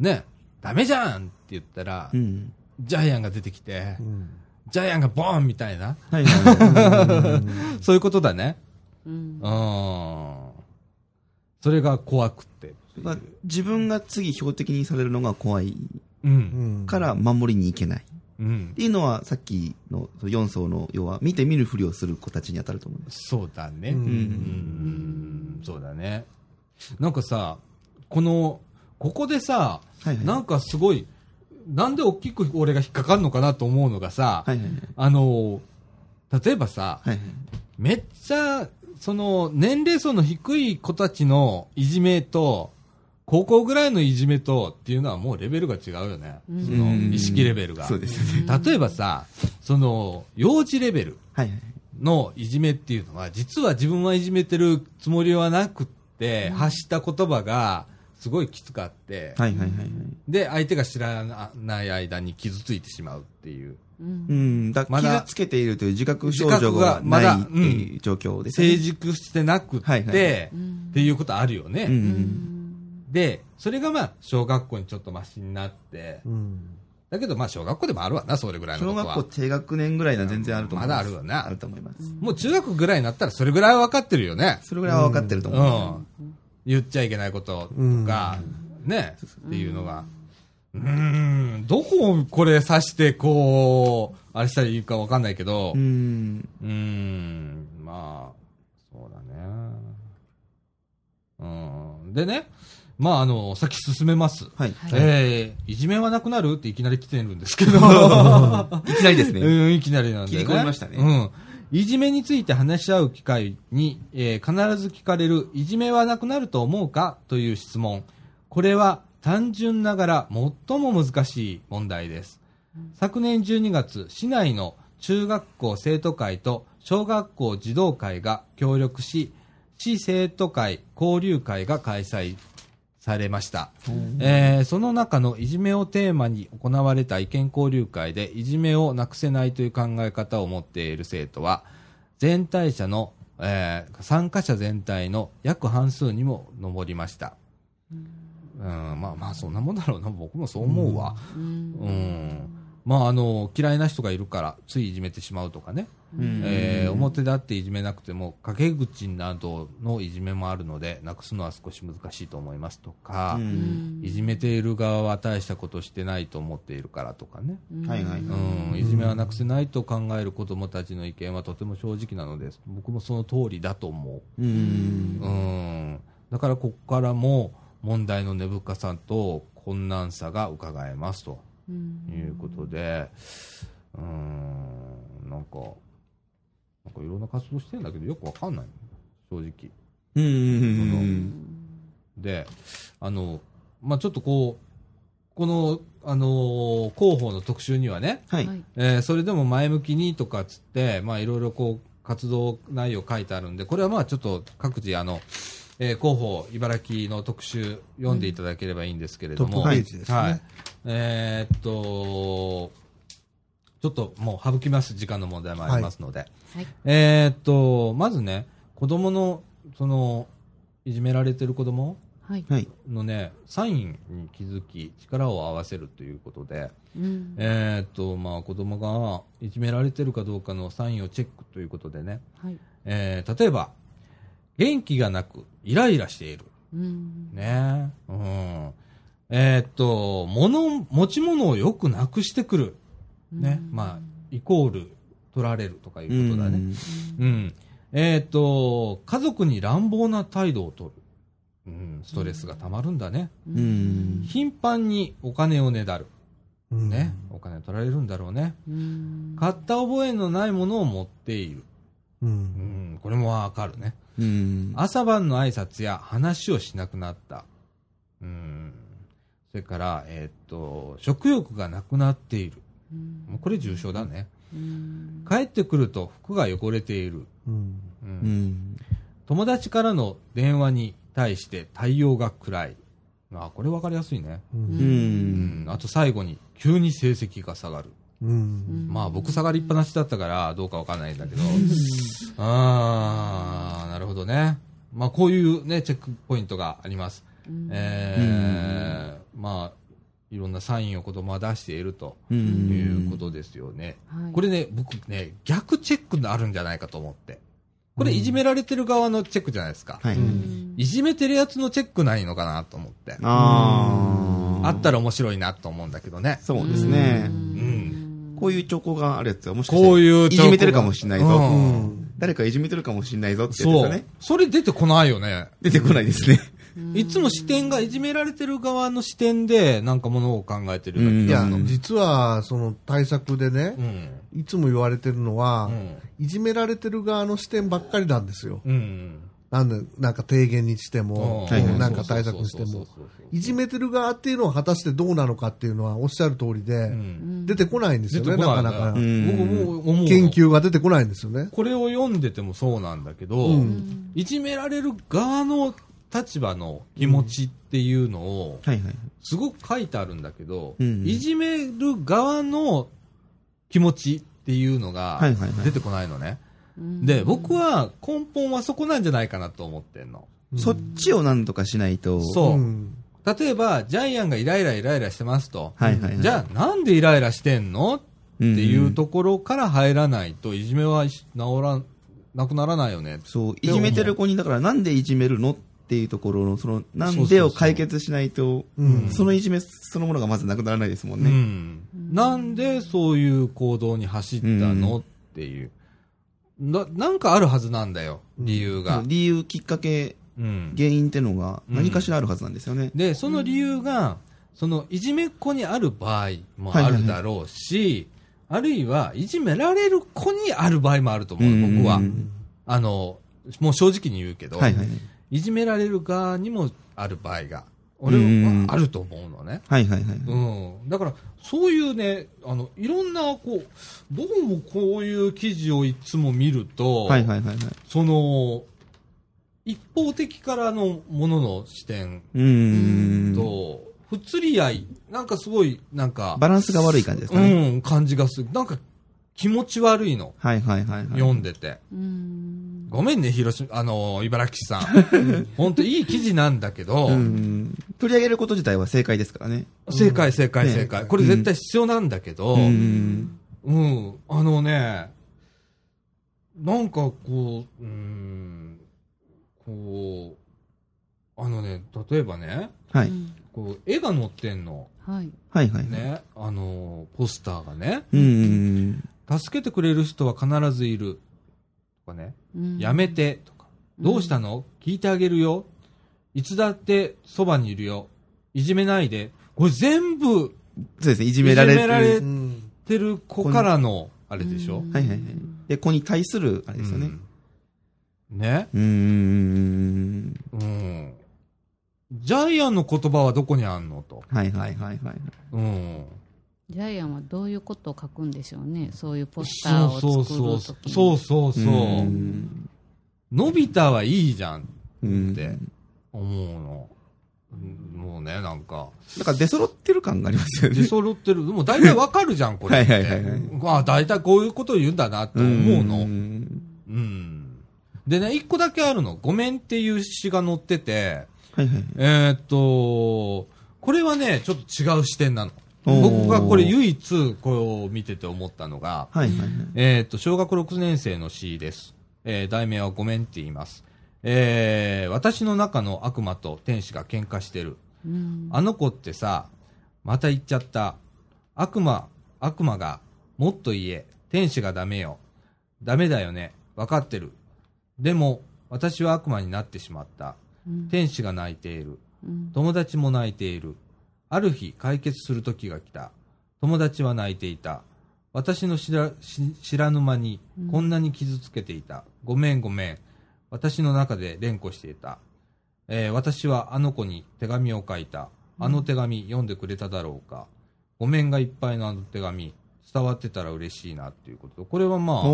ね、ダメじゃんって言ったら、うん。ジャイアンが出てきてう、んジャイアンがボーンみたいな、はいはいはい。(laughs) そういうことだね。うんうん。それが怖くって。まあ自分が次標的にされるのが怖いから守りに行けない。っうんて。いうのはさっきの4層の要は見て見ぬふりをする子たちに当たると思います。そうだね。ううんん。そうだね。なんかさ、この、ここでさ、はいはい。なんかすごい、なんで大きく俺が引っかかるのかなと思うのがさ、はいはいはい。あの、例えばさ、はいはい。めっちゃ、その、年齢層の低い子たちのいじめと、高校ぐらいのいじめとっていうのはもうレベルが違うよね。うんその、意識レベルが。そうですよね。例えばさ、その、幼児レベル。のいじめっていうのは、実は自分はいじめてるつもりはなくって、発した言葉がすごいきつかって、はいはいはいはい。で、相手が知らない間に傷ついてしまうっていう。うんうん。だまだ傷つけているという自覚症状ががまいっていう状況ですね。成熟してなくって、はいはいうんっていうことあるよね。うんう。うんんで、それがまあ、小学校にちょっとマシになって、うんだけどまあ、小学校でもあるわな、それぐらいの小ことは。学校低学年ぐらいなら全然あると思います。まだあるよなあると思います。もう中学ぐらいになったらそれぐらいは分かってるよね。それぐらいは分かってるとう思う。ん。言っちゃいけないこととか、ね、っていうのが。うーん、どこをこれ指して、こう、あれしたらいいか分かんないけど、う。うんーん、まあ、そうだね。うん。でね、まあ、あの、先進めます。はい。えー、いじめはなくなるっていきなり来てるんですけど。(laughs) いきなりですね。うん、いきなりなんで、ね。切り込みましたねうん。いじめについて話し合う機会に、えー必ず聞かれる、いじめはなくなると思うかという質問。これは単純ながら最も難しい問題です。昨年12月、市内の中学校生徒会と小学校児童会が協力し、市生徒会交流会が開催されました。えーその中のいじめをテーマに行われた意見交流会で、いじめをなくせないという考え方を持っている生徒は、全体者の、えー参加者全体の約半数にも上りました。うん、まあまあ、そんなもんだろうな。僕もそう思うわ。うん。まあ、あの、嫌いな人がいるから、ついいじめてしまうとかね。うんえー表立っていじめなくても、陰口などのいじめもあるので、なくすのは少し難しいと思いますとか、うんいじめている側は大したことしてないと思っているからとかね。はいはい。うん、いじめはなくせないと考える子どもたちの意見はとても正直なのです。僕もその通りだと思う。うん。うん、だからここからも問題の根深さと困難さが伺えますということで、うん、なんか、なんかいろんな活動してるんだけどよくわかんない、正直。うん。で、あの、まあ、ちょっとこう、この、あのー広報の特集にはね、はい。えーそれでも前向きにとかっつって、まあ、いろいろこう、活動内容書いてあるんで、これはまあちょっと各自、あの、えー広報、茨城の特集読んでいただければいいんですけれども、トップページですねはい。えーっと、ちょっともう省きます時間の問題もありますので、はいえーっと、まずね、子供の、その、いじめられてる子供。のね、サインに気づき、力を合わせるということで、うん。えーっと、まあ、子供がいじめられてるかどうかのサインをチェックということでね、はい。えー例えば、元気がなく、イライラしている。うん。ねうん。えーっと、物、持ち物をよくなくしてくる。ね。まあ、イコール、取られるとかいうことだね。うん。えーっと、家族に乱暴な態度を取る。うん、ストレスがたまるんだね。うん。頻繁にお金をねだる。うんね。お金取られるんだろうね。うん。買った覚えのないものを持っている。う。うんん、これもわかるね。うん。朝晩の挨拶や話をしなくなった。うん。それから、えーっと、食欲がなくなっている。うんもうこれ重症だね。うん。帰ってくると服が汚れている。うん。う、うんん。友達からの電話に対して対応が暗い。あ、これわかりやすいね。う。うんん。あと最後に、急に成績が下がる。うん。まあ僕下がりっぱなしだったからどうかわかんないんだけど。ああ、なるほどね。まあこういうね、チェックポイントがあります。うんえーまあ、いろんなサインを子供は出しているとう。いうんことですよね。はいこれね、僕ね、逆チェックにあるんじゃないかと思って。これいじめられてる側のチェックじゃないですか。はい。うんいじめてるやつのチェックないのかなと思って。ああ。あったら面白いなと思うんだけどね。そうですね。んこういう兆候があるやつはもしかしてこういういじめてるかもしれないぞ。う誰かいじめてるかもしれないぞってやつそうがね。。それ出てこないよね。出てこないですね。いつも視点がいじめられてる側の視点で、なんかものを考えてるようないや実は、その対策でねう、ん。いつも言われてるのはう、ん。いじめられてる側の視点ばっかりなんですよ。うん。なんで、なんか提言にしても、なんか対策にしても。いじめてる側っていうのは果たしてどうなのかっていうのはおっしゃる通りで、うん。出てこないんですよね、なかなか。うん僕も研究が出てこないんですよね。これを読んでてもそうなんだけど、うんいじめられる側の立場の気持ちっていうのを。すごく書いてあるんだけど、うんいじめる側の気持ちっていうのがはいはいはい出てこないのね。うんで、僕は根本はそこなんじゃないかなと思ってんの。そっちをなんとかしないと。そう。ん例えば、ジャイアンがイライライライラしてますと。はいはいはい。じゃあ、なんでイライラしてんの？うんっていうところから入らないと、いじめは治らなくならないよね。そう、いじめてる子に、だからなんでいじめるの？っていうところの、その、なんでを解決しないと、うんそのいじめそのものがまずなくならないですもんうね。ん。なんでそういう行動に走ったの、うんっていう。な、なんかあるはずなんだよ、理由が。理由、きっかけ、うん。原因ってのが何かしらあるはずなんですよね。で、その理由が、その、いじめっ子にある場合もあるだろうし、あるいは、いじめられる子にある場合もあると思う、僕はう。んあの、もう正直に言うけど、はいはい。いじめられる側にもある場合が、俺うんはあると思うのね。はいはいはい。うん。だから、そういうね、あの、いろんな、こう、どうもこういう記事をいつも見ると、はいはいはいはい。その、一方的からのものの視点うーん。と、不釣り合い、なんかすごい、なんか、バランスが悪い感じですかうね。ん、感じがする。なんか気持ち悪いの、はいはいはいはい。読んでて。うん。ごめんね、広島、あの、茨城さん。(laughs) 本当いい記事なんだけど、うん。取り上げること自体は正解ですからね。正解、正解、ね正解。これ絶対必要なんだけど、ううん、ん。あのね、なんかこう、うん、こう、あのね、例えばね、はい。うんこう、絵が載ってんの。はい。はいはい。。ね、あの、ポスターがね、うん。助けてくれる人は必ずいる。とかね、うんやめて、とか、どうしたの？聞いてあげるよ。いつだってそばにいるよ。いじめないで。これ全部、そうですね、いじめられいじめられる。うん。てる子からの、あれでしょ、うんはいはいはい。で、子に対する、あれですよね。うんね？うーん。うん。ジャイアンの言葉はどこにあんの？と。はいはいはいはい。うん。ジャイアンはどういうことを書くんでしょうね？そういうポスターを作るそうときそう。そうそうび太はいいじゃんうんって思うの。うんもうね、なんか。だから出揃ってる感がありますよね出。揃ってる。もう大体わかるじゃん、これって。(laughs) はいはいはいはいまあ大体こういうことを言うんだなって思うの。んうん。でね、一個だけあるの。ごめんっていう詩が載ってて、はいはい。えーっと、これはね、ちょっと違う視点なの。僕がこれ唯一、これを見てて思ったのが、はいはいはい。えーっと、小学6年生の詩です。えー題名はごめんって言います。えー私の中の悪魔と天使が喧嘩してる。うんあの子ってさ、また言っちゃった。悪魔、悪魔が、もっと言え。天使がダメよ。ダメだよね。わかってる。でも、私は悪魔になってしまった。うん天使が泣いている。うん友達も泣いている。ある日、解決する時が来た。友達は泣いていた。私の知らし知らぬ間にこんなに傷つけていた。ごめんごめん。私の中で連呼していた。えー私はあの子に手紙を書いた。あの手紙読んでくれただろうか。ごめんがいっぱいのあの手紙、伝わってたら嬉しいなっていうことで。これはまあ、で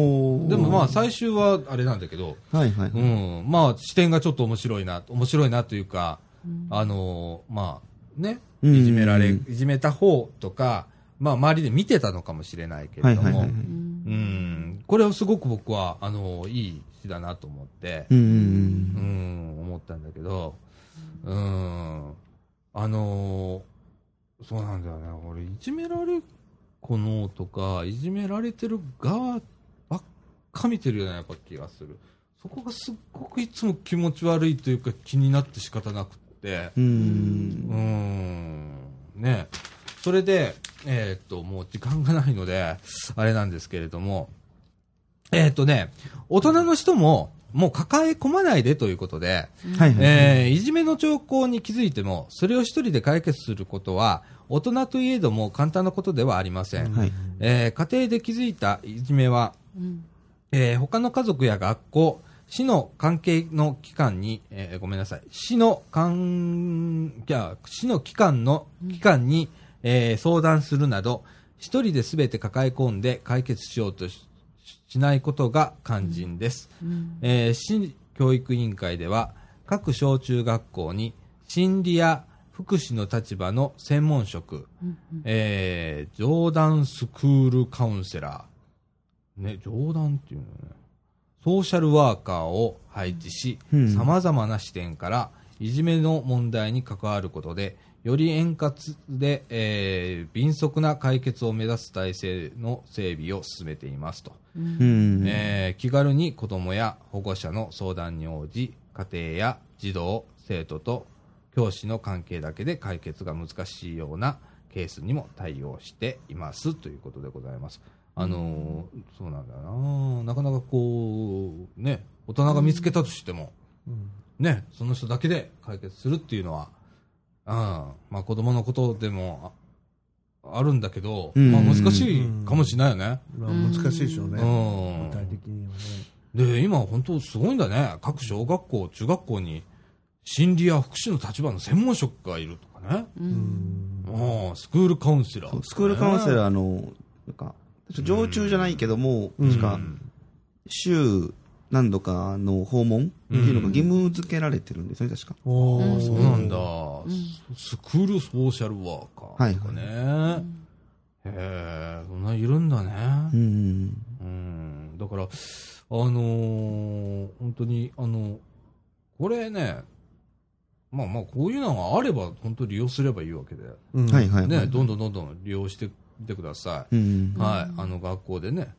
もまあ最終はあれなんだけど、はいはい。うん、まあ視点がちょっと面白いな、面白いなというか、うんあのーまあね、うん。いじめられ、いじめた方とか、まあ周りで見てたのかもしれないけれども。うんうん、これはすごく僕は、あのーいい詩だなと思って、う。うんん、思ったんだけど、うん、あのーそうなんだよね、俺、いじめられ子のとか、いじめられてる側ばっか見てるようなやっぱ気がする。そこがすっごくいつも気持ち悪いというか気になって仕方なくう。うんん、ね。それで、えーっと、もう時間がないので、あれなんですけれども、えーっとね、大人の人も、もう抱え込まないでということで、はいはい。えーいじめの兆候に気づいても、それを一人で解決することは、大人といえども簡単なことではありません。はい。えー家庭で気づいたいじめは、うんえー他の家族や学校、市の関係の機関に、えーごめんなさい、市の関、いや、市の機関の、機関に、えー相談するなど、一人で全て抱え込んで解決しようとししないことが肝心です。うん。えー市教育委員会では、各小中学校に心理や福祉の立場の専門職、うんえー、ジョーダンスクールカウンセラー、ね、ジョーダンっていうのね、ソーシャルワーカーを配置し、うん様々な視点からいじめの問題に関わることで、より円滑で、えー迅速な解決を目指す体制の整備を進めていますと。うん。えー気軽に子供や保護者の相談に応じ、家庭や児童、生徒と教師の関係だけで解決が難しいようなケースにも対応していますということでございます。あのーそうなんだよななかなかこう、ね、大人が見つけたとしても、ね、その人だけで解決するっていうのは、うん、まあ子供のことでもああるんだけど、うんまあ難しいかもしれないよね。まあ難しいでしょうね。うん具体的にはね。で、今本当すごいんだね。各小学校、中学校に心理や福祉の立場の専門職がいるとかね。うんああ、スクールカウンセラー、そうスクールカウンセー。ラーの、なんか、常駐じゃないけども、うん確か、週何度かの訪問っていうのが義務付けられてるんですね、確か。おーうんそうなんだ、スクールソーシャルワーカーとかね。へえ、そんないるんだね。うん。うん。だから、あのー本当に、あの、これね、まあまあ、こういうのがあれば、本当利用すればいいわけで。はいはい。ね、どんどんどんどん利用してみてください。うん。はい、あの学校でね。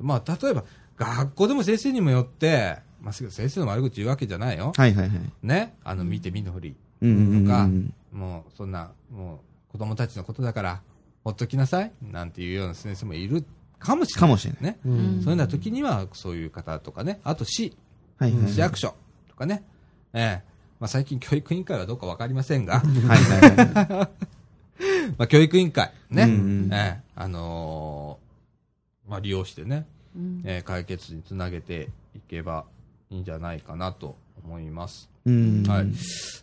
まあ、例えば、学校でも先生にもよって、まあ、先生の悪口言うわけじゃないよ。はいはいはい。ね、あの、見て見ぬふり。とかうん。もう、そんな、もう、子供たちのことだから、ほっときなさい。なんていうような先生もいるかもしれない。かもしれない。ね。うんそういうような時には、そういう方とかね。あと、市、はいはい。市役所とかね。ええまあ、最近教育委員会はどうかわかりませんが、はいはいはい。(laughs) (laughs) まあ、教育委員会、ね。うんうんええあのーまあ、利用してね、うんえー解決につなげていけばいいんじゃないかなと思います。うん。はい。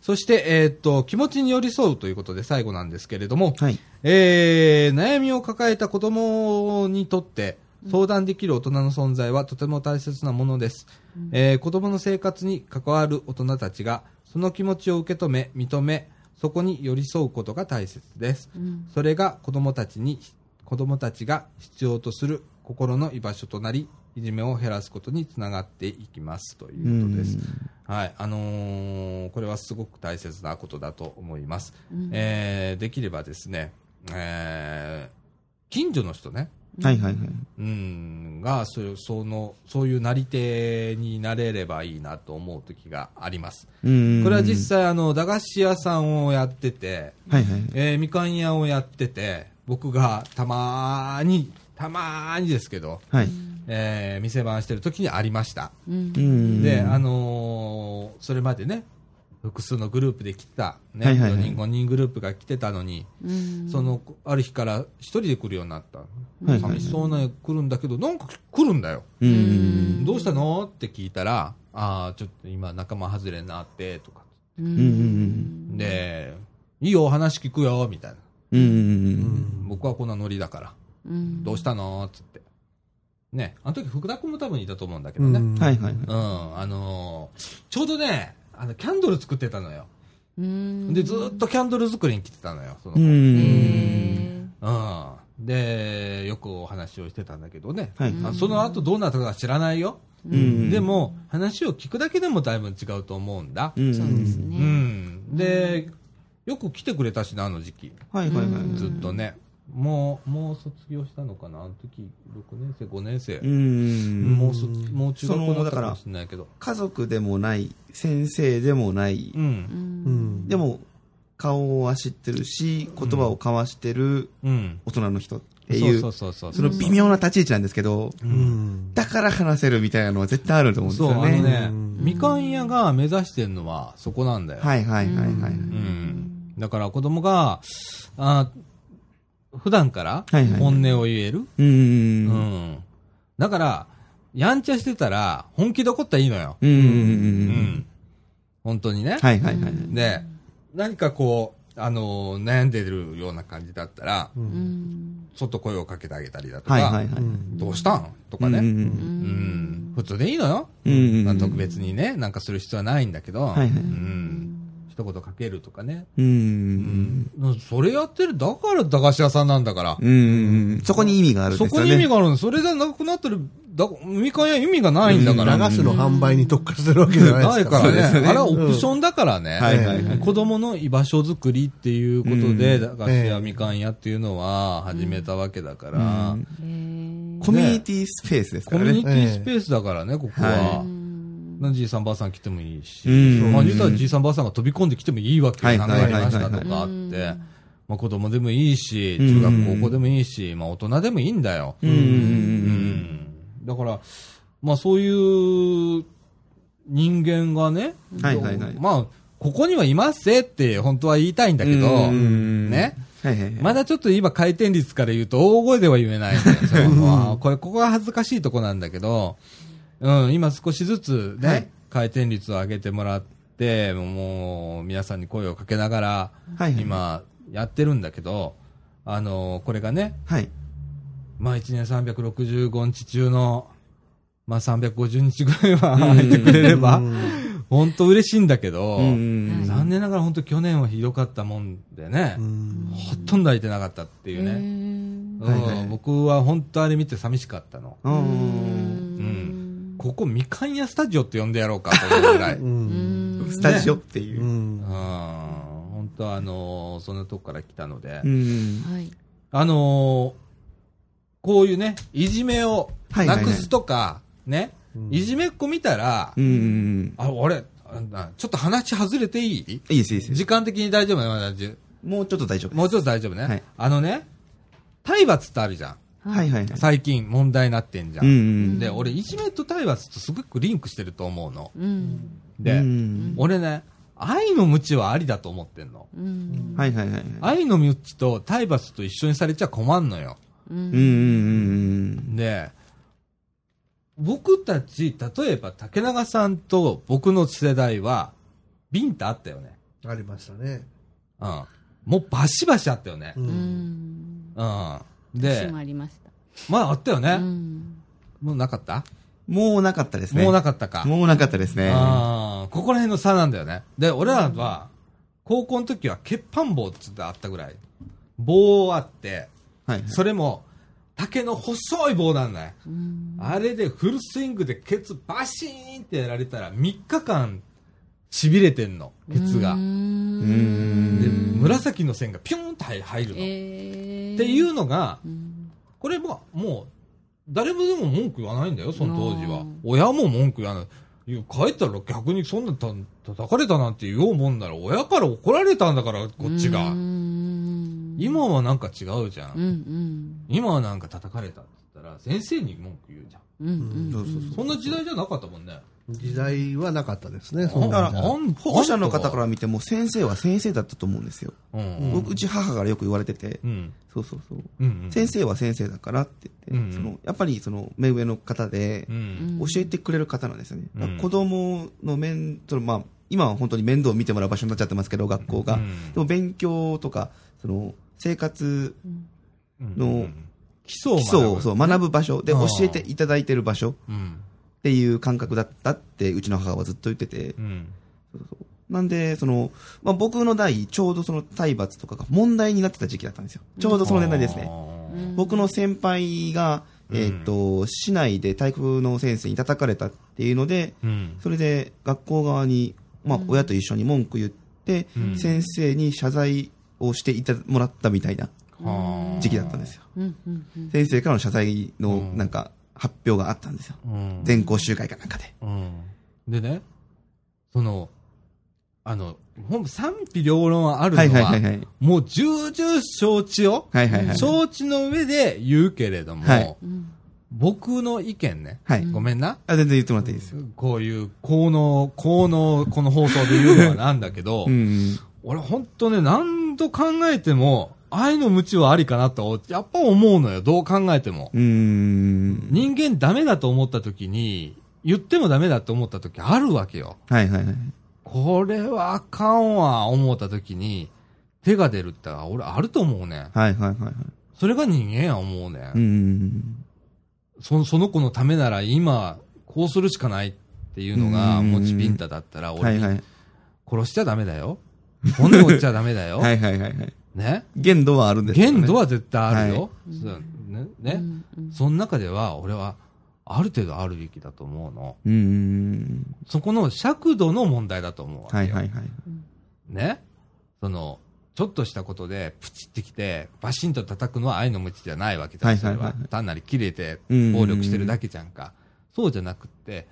そして、えーっと、気持ちに寄り添うということで最後なんですけれども、はい。えー悩みを抱えた子供にとって、相談できる大人の存在はとても大切なものです。えー子供の生活に関わる大人たちが、その気持ちを受け止め、認め、そこに寄り添うことが大切です。うんそれが子供たちに、子供たちが必要とする心の居場所となり、いじめを減らすことにつながっていきますということです。はい、あのーこれはすごく大切なことだと思います。うんえーできればですね、えー近所の人ね、はいはいはい。うん、が、そういう、その、そういうなり手になれればいいなと思う時があります。うん。これは実際、あの、駄菓子屋さんをやってて、はいはい。えーみかん屋をやってて、僕がたまーに、たまーにですけど、はい。えー店番してる時にありました。うんうん。で、あのーそれまでね、複数のグループで来てた、ね、はいはいはい4人、5人グループが来てたのに、うんその、ある日から一人で来るようになった。はいはい寂しそうな来るんだけど、なんか来るんだよ。う。うんんどうしたの？って聞いたら、ああ、ちょっと今仲間外れになって、とか。うんうんうんで、いいよ、話聞くよ、みたいな。うん。うん。僕はこんなノリだから。うんどうしたの？つって。ね、あの時福田君も多分いたと思うんだけどね。うん、はいはいはい。あのーちょうどね、あの、キャンドル作ってたのよ。うんで、ずーっとキャンドル作りに来てたのよ、そのう子。ん。へうん。で、よくお話をしてたんだけどね。はい。あその後どうなったかは知らないよ。うんでも、話を聞くだけでもだいぶ違うと思うんだ。そうですうねん。で、よく来てくれたしな、あの時期。はいはいはい。ずっとね。もう、もう卒業したのかな？あの時、6年生、5年生。うん。もうそ、もう中学校だったかもそのだからしれないけど。家族でもない、先生でもない、うん。でも、顔は知ってるし、言葉を交わしてるうん。大人の人っていう、そうそうそうその微妙な立ち位置なんですけど、う。うんんだから話せるみたいなのは絶対あると思うんですそう、よね。あのねうん、みかん屋が目指してるのはそこなんだよ。はいはいはいはい。うん。だから子供が、あ普段から本音を言える？うん。うん。だから、やんちゃしてたら、本気で怒ったらいいのよ。うん。うん。う。うんん。本当にね。はいはいはい。で、何かこう、あの、悩んでるような感じだったら、ううんんちょっと声をかけてあげたりだとか、はいはいはい。うんどうしたん？とかね。うんうん。普通でいいのよ。うん。まあ特別にね、なんかする必要はないんだけど、はいはいうん。一言かけるとかね。う。うんん。それやってる、だから駄菓子屋さんなんだから。うん。そこに意味があるんそこですよね。に意味があるの。それがなくなってる、だ、みかん屋意味がないんだから。流すの販売に特化してるわけじゃないですか。ないからね。そうですよねあれはオプションだからね。はいはいはい子供の居場所づくりっていうことで、うん駄菓子屋みかん屋っていうのは始めたわけだから、コミュニティスペースですからね。コミュニティスペースだからね、ここは。じいさんばあさん来てもいいし、うんまあ言ったらじいさんばあさんが飛び込んで来てもいいわけよ。はいなんかありましたとはいかあっはいて。まあ子供でもいいし、うん中学高校でもいいし、まあ大人でもいいんだよ。だから、まあそういう人間がね、はいはいはいまあ、ここにはいますぜって本当は言いたいんだけど、うんね。はいはいはい。まだちょっと今回転率から言うと大声では言えないんだよそ (laughs) これ、ここが恥ずかしいとこなんだけど、うん、今少しずつね、はい回転率を上げてもらって、もう皆さんに声をかけながら、はいはい今やってるんだけど、あの、これがね、はい。まあ1年365日中のまあ350日ぐらいは空いてくれればう、ん本当嬉しいんだけど、うん残念ながら本当去年はひどかったもんでねう、んほとんど空いてなかったっていうね。ね。うんはいはい僕は本当あれ見て寂しかったの。う。うんん。ここみかん屋スタジオって呼んでやろうかと思うぐらい。ううんんスタジオっていうう。ん本当あのーそんなとこから来たので。あのーこういうね、いじめをないくすとか、ね、いじめっ子見たら、うん。あ、俺、あちょっと話外れていい？いいです、いいです。時間的に大丈夫？もうちょっと大丈夫です。もうちょっと大丈夫ね。はいあのね、体罰ってあるじゃん。はいはいはい。最近問題になってんじゃ。うんん。で、俺、いじめと体罰とすごくリンクしてると思うの。うん。で、うん俺ね、愛の無知はありだと思ってんの。うん。はいはいはいはい。愛の無知と体罰と一緒にされちゃ困んのよ。う。うんんうんうんで、僕たち、例えば竹永さんと僕の世代は、ビンタあったよね。ありましたね。うん。もうバシバシあったよねう。うん。うん。私でも、ありました。まああったよね。うん。もうなかった？うん。もうなかったですね。もうなかったか。もうなかったですね。ああ、ここら辺の差なんだよね。で、俺らは、高校の時は鉄板棒ってってあったぐらい。棒あって、はい。それも、竹の細い棒なんだよ。うん。あれでフルスイングでケツバシーンってやられたら3日間痺れてんの、ケツがう。。うんで、ん紫の線がピューンって入るの。っええ。ていうのが、うん。これも、もう、誰もでも文句言わないんだよ、その当時はうん。親も文句言わない。いや帰ったら逆にそんなた叩かれたなんて言おうもんなら親から怒られたんだから、こっちうが。ん。今はなんか違うじゃうんん。うん。今はなんか叩かれたって言ったら先生に文句言うじゃん。うんそんな時代じゃなかったもんね。時代はなかったですね。そだから、保護者の方から見ても先生は先生だったと思うんですよ。うん。僕、うち母からよく言われてて、うん。そうそうそう。うん。先生は先生だからって言って、うんそのやっぱりその目上の方でうん。教えてくれる方なんですよね。うん子供の面、そのまあ、今は本当に面倒を見てもらう場所になっちゃってますけど、学校が。うんでも勉強とか、その生活の基礎を学ぶ場所であ教ーえていただいてる場所っうん。ていう感覚だったって、うちの母はずっと言ってて、うん。なんで、その、まあ、僕の代、ちょうどその体罰とかが問題になってた時期だったんですよ。ちょうどその年代ですね。うん僕の先輩が、えっ、と、市内で体育の先生に叩かれたっていうので、うん。それで学校側に、まあ、親と一緒に文句言って、うん先生に謝罪をしていたもらったみたいなはあ時期だったんですよ。うんうんうん。先生からの謝罪のうんなんか発表があったんですよ。うん全校集会かなんかで。うん。でね、その、あの、ほん賛否両論はあるのはは、いはいはいはい。もう重々承知よ。はいはいはい。承知の上で言うけれども、はいうん僕の意見ね、はい。ごめんな。あ、全然言ってもらっていいですよ。こういう、効能、効能、この放送で言うのはなんだけど、うん。俺本当ね、何度考えても、愛の無知はありかなと、やっぱ思うのよ、どう考えても。うん。人間ダメだと思った時に、言ってもダメだと思った時あるわけよ。はいはいはい。これはあかんわ、思った時に、手が出るって、俺あると思うね。はいはいはいはい。それが人間や思うね。うん。そのその子のためなら今、こうするしかないっていうのが、うんもちピンタだったら、俺。殺しちゃダメだよ。骨折っちゃダメだよ。(laughs) はいはいはいはい。ね？限度はあるんですよね限度は絶対あるよ。はいそうね。うね。んうんその中では、俺は、ある程度あるべきだと思うの。うん。そこの尺度の問題だと思うわけよ。はいはいはい。ね？その、ちょっとしたことで、プチってきて、バシンと叩くのは愛の無知じゃないわけだ、はいそれははいはいはい単なり切れて、うん暴力してるだけじゃんか。そうじゃなくって、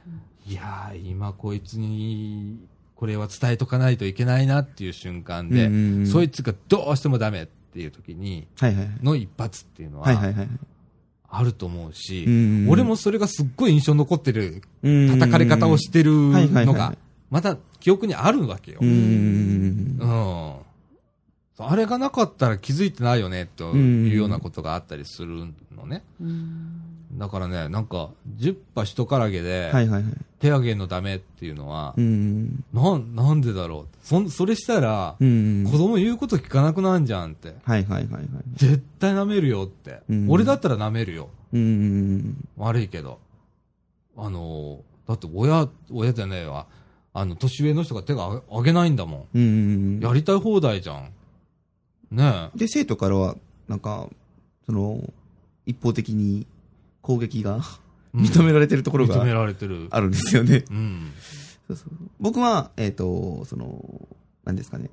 いやー、今こいつに、これは伝えとかないといけないなっていう瞬間で、うんそいつがどうしてもダメっていう時に。の一発っていうのは。あると思うし、うん俺もそれがすっごい印象に残ってるうん叩かれ方をしてるのがい、また記憶にあるわけよ。ううん。ん。あれがなかったら気づいてないよね、というようなことがあったりするのね。うんだからね、なんか、十羽一からげで、はいはいはい。手上げるのダメっていうのはう、ん。なん、なんでだろう？そ、それしたら、うん。子供言うこと聞かなくなんじゃんって。はいはいはいはい。絶対舐めるよって。うん俺だったら舐めるよ。うん。悪いけど。あの、だって親、親じゃねえわ。あの、年上の人が手があ上げないんだもうんうんん。やりたい放題じゃん。ねえ。で、生徒からは、なんか、その、一方的に攻撃がうん認められてるところ認めがられてる。あるんですよね。うん。そうそう僕は、えっ、と、その、何ですかね。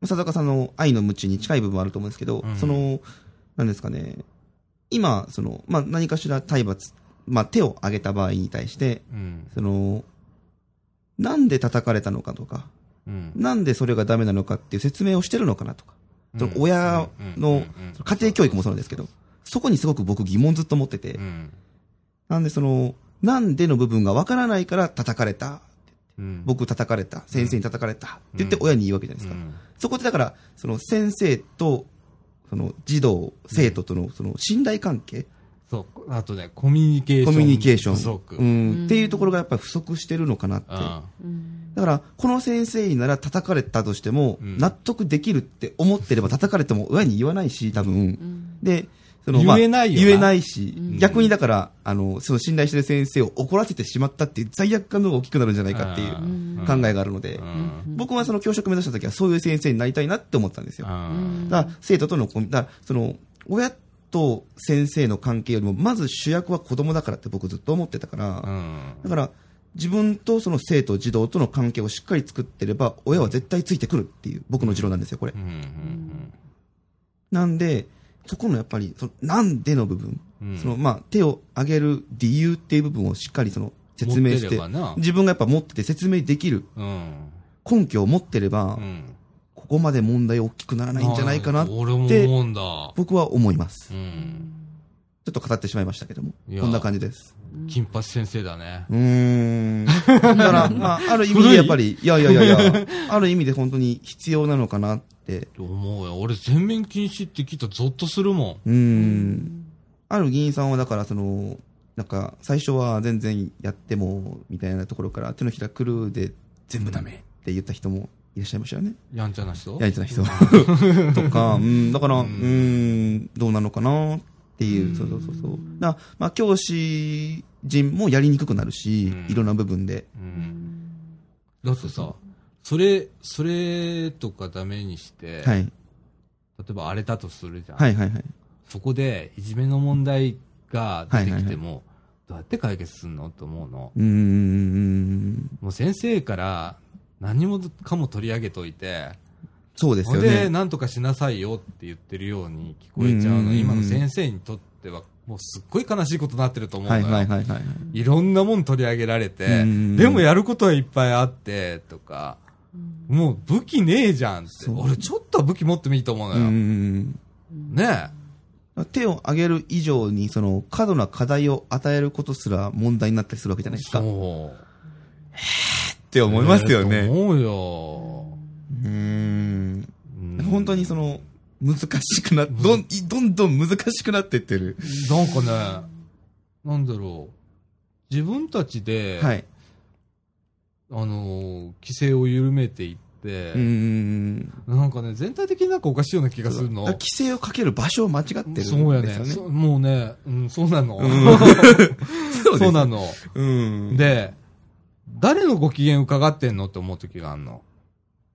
佐坂さんの愛の無知に近い部分はあると思うんですけど、うんその、何ですかね。今、その、まあ、何かしら体罰、まあ、手を挙げた場合に対して、うん。その、なんで叩かれたのかとか、うん。なんでそれがダメなのかっていう説明をしてるのかなとか、その親の家庭教育もそうなんですけど、そこにすごく僕疑問ずっと持ってて、うん。なんでその、なんでの部分がわからないから叩かれた。うん。僕叩かれた。先生に叩かれた。って言って親に言うわけじゃないですか。うんそこでだから、その先生と、その児童、生徒とのその信頼関係、そう。あとね、コミュニケーション。コミュニケーション。不足。ううん。ん。っていうところがやっぱり不足してるのかなって。うんだから、この先生になら叩かれたとしても、うん納得できるって思ってれば叩かれても親に言わないし、多分。うんで、その、言えない言えないし、うん逆にだから、あの、その信頼してる先生を怒らせてしまったっていう罪悪感の方が大きくなるんじゃないかっていううん考えがあるので、うん。僕はその教職目指した時はそういう先生になりたいなって思ったんですよ。うん。だから、生徒とのコミ、だから、その、親と先生の関係よりも、まず主役は子供だからって僕ずっと思ってたから、うん。だから、自分とその生徒、児童との関係をしっかり作ってれば、親は絶対ついてくるっていう、僕の持論なんですよ、これう。ん。なんで、そこのやっぱり、そのなんでの部分、うん。その、まあ、手を挙げる理由っていう部分をしっかりその、説明して自分がやっぱ持ってて説明できるうん。根拠を持ってれば、うん。ここまで問題大きくならないんじゃないかなって。僕は思います。うん。ちょっと語ってしまいましたけどもこんな感じです。金八先生だね。うーん。だから、まあ、ある意味でやっぱり、いやいやいやいや、ある意味で本当に必要なのかなって、と思うよ。俺全面禁止って聞いたらゾッとするもうーん。ある議員さんはだから、その、なんか、最初は全然やっても、みたいなところから、手のひら狂うで全部ダメって言った人もいらっしゃいましたよね。ん。やんちゃな人？やりたい人とか、うん、だから、ううんん、どうなのかなっていう、そうそうそうそう。だまあ、教師陣もやりにくくなるしうん、いろんな部分で。うん。だってさ、それ、それとかダメにして、はい。例えば荒れたとするじゃん。はいはいはい。そこでいじめの問題が出てきても、はいどうやって解決するのと思うの？うーん。もう先生から何もかも取り上げといて、そうですそれでよね。何とかしなさいよって言ってるように聞こえちゃうの。うん今の先生にとっては、もうすっごい悲しいことになってると思うのはいよ。はいはいはい。いろんなもん取り上げられて、うんでもやることはいっぱいあって、とか、もう武器ねえじゃんって。俺ちょっとは武器持ってもいいと思うのうよ。ん。ね手を挙げる以上に、その、過度な課題を与えることすら問題になったりするわけじゃえ。ないですか。っそう。て思いますよええとね。思うよ。うーん。うん本当にその、難しくな、どん、どんどん難しくなってってる。なんかね、なんだろう。自分たちで、はい。あのー、規制を緩めていって。なんかね、全体的になんかおかしいような気がするの。規制をかける場所を間違ってるんですそうやよね。もうね、うん、そうなの。(laughs) そうそうなの。うん。で、誰のご機嫌伺ってんのって思う時があるの。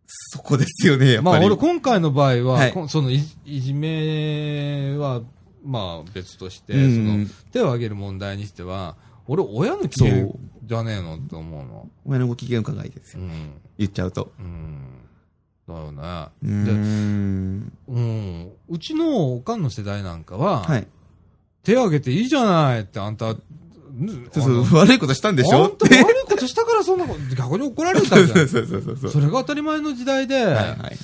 そこですよね、やっぱり。まあ俺今回の場合は、はいこそのいいじめは、まあ別として、うんその手を挙げる問題にしては、俺親の機嫌じゃねえのって思うの？親のご機嫌伺いですよ。うん。言っちゃうと。うん。だよね。うーん。うん。うちのおかんの世代なんかは、はい。手挙げていいじゃないってあんた、そうそう、悪いことしたんでしょ？あんた悪いことしたからそんなこと、逆に怒られたじゃん。そ (laughs) うそうそうそうそう。それが当たり前の時代で、はいはいはい。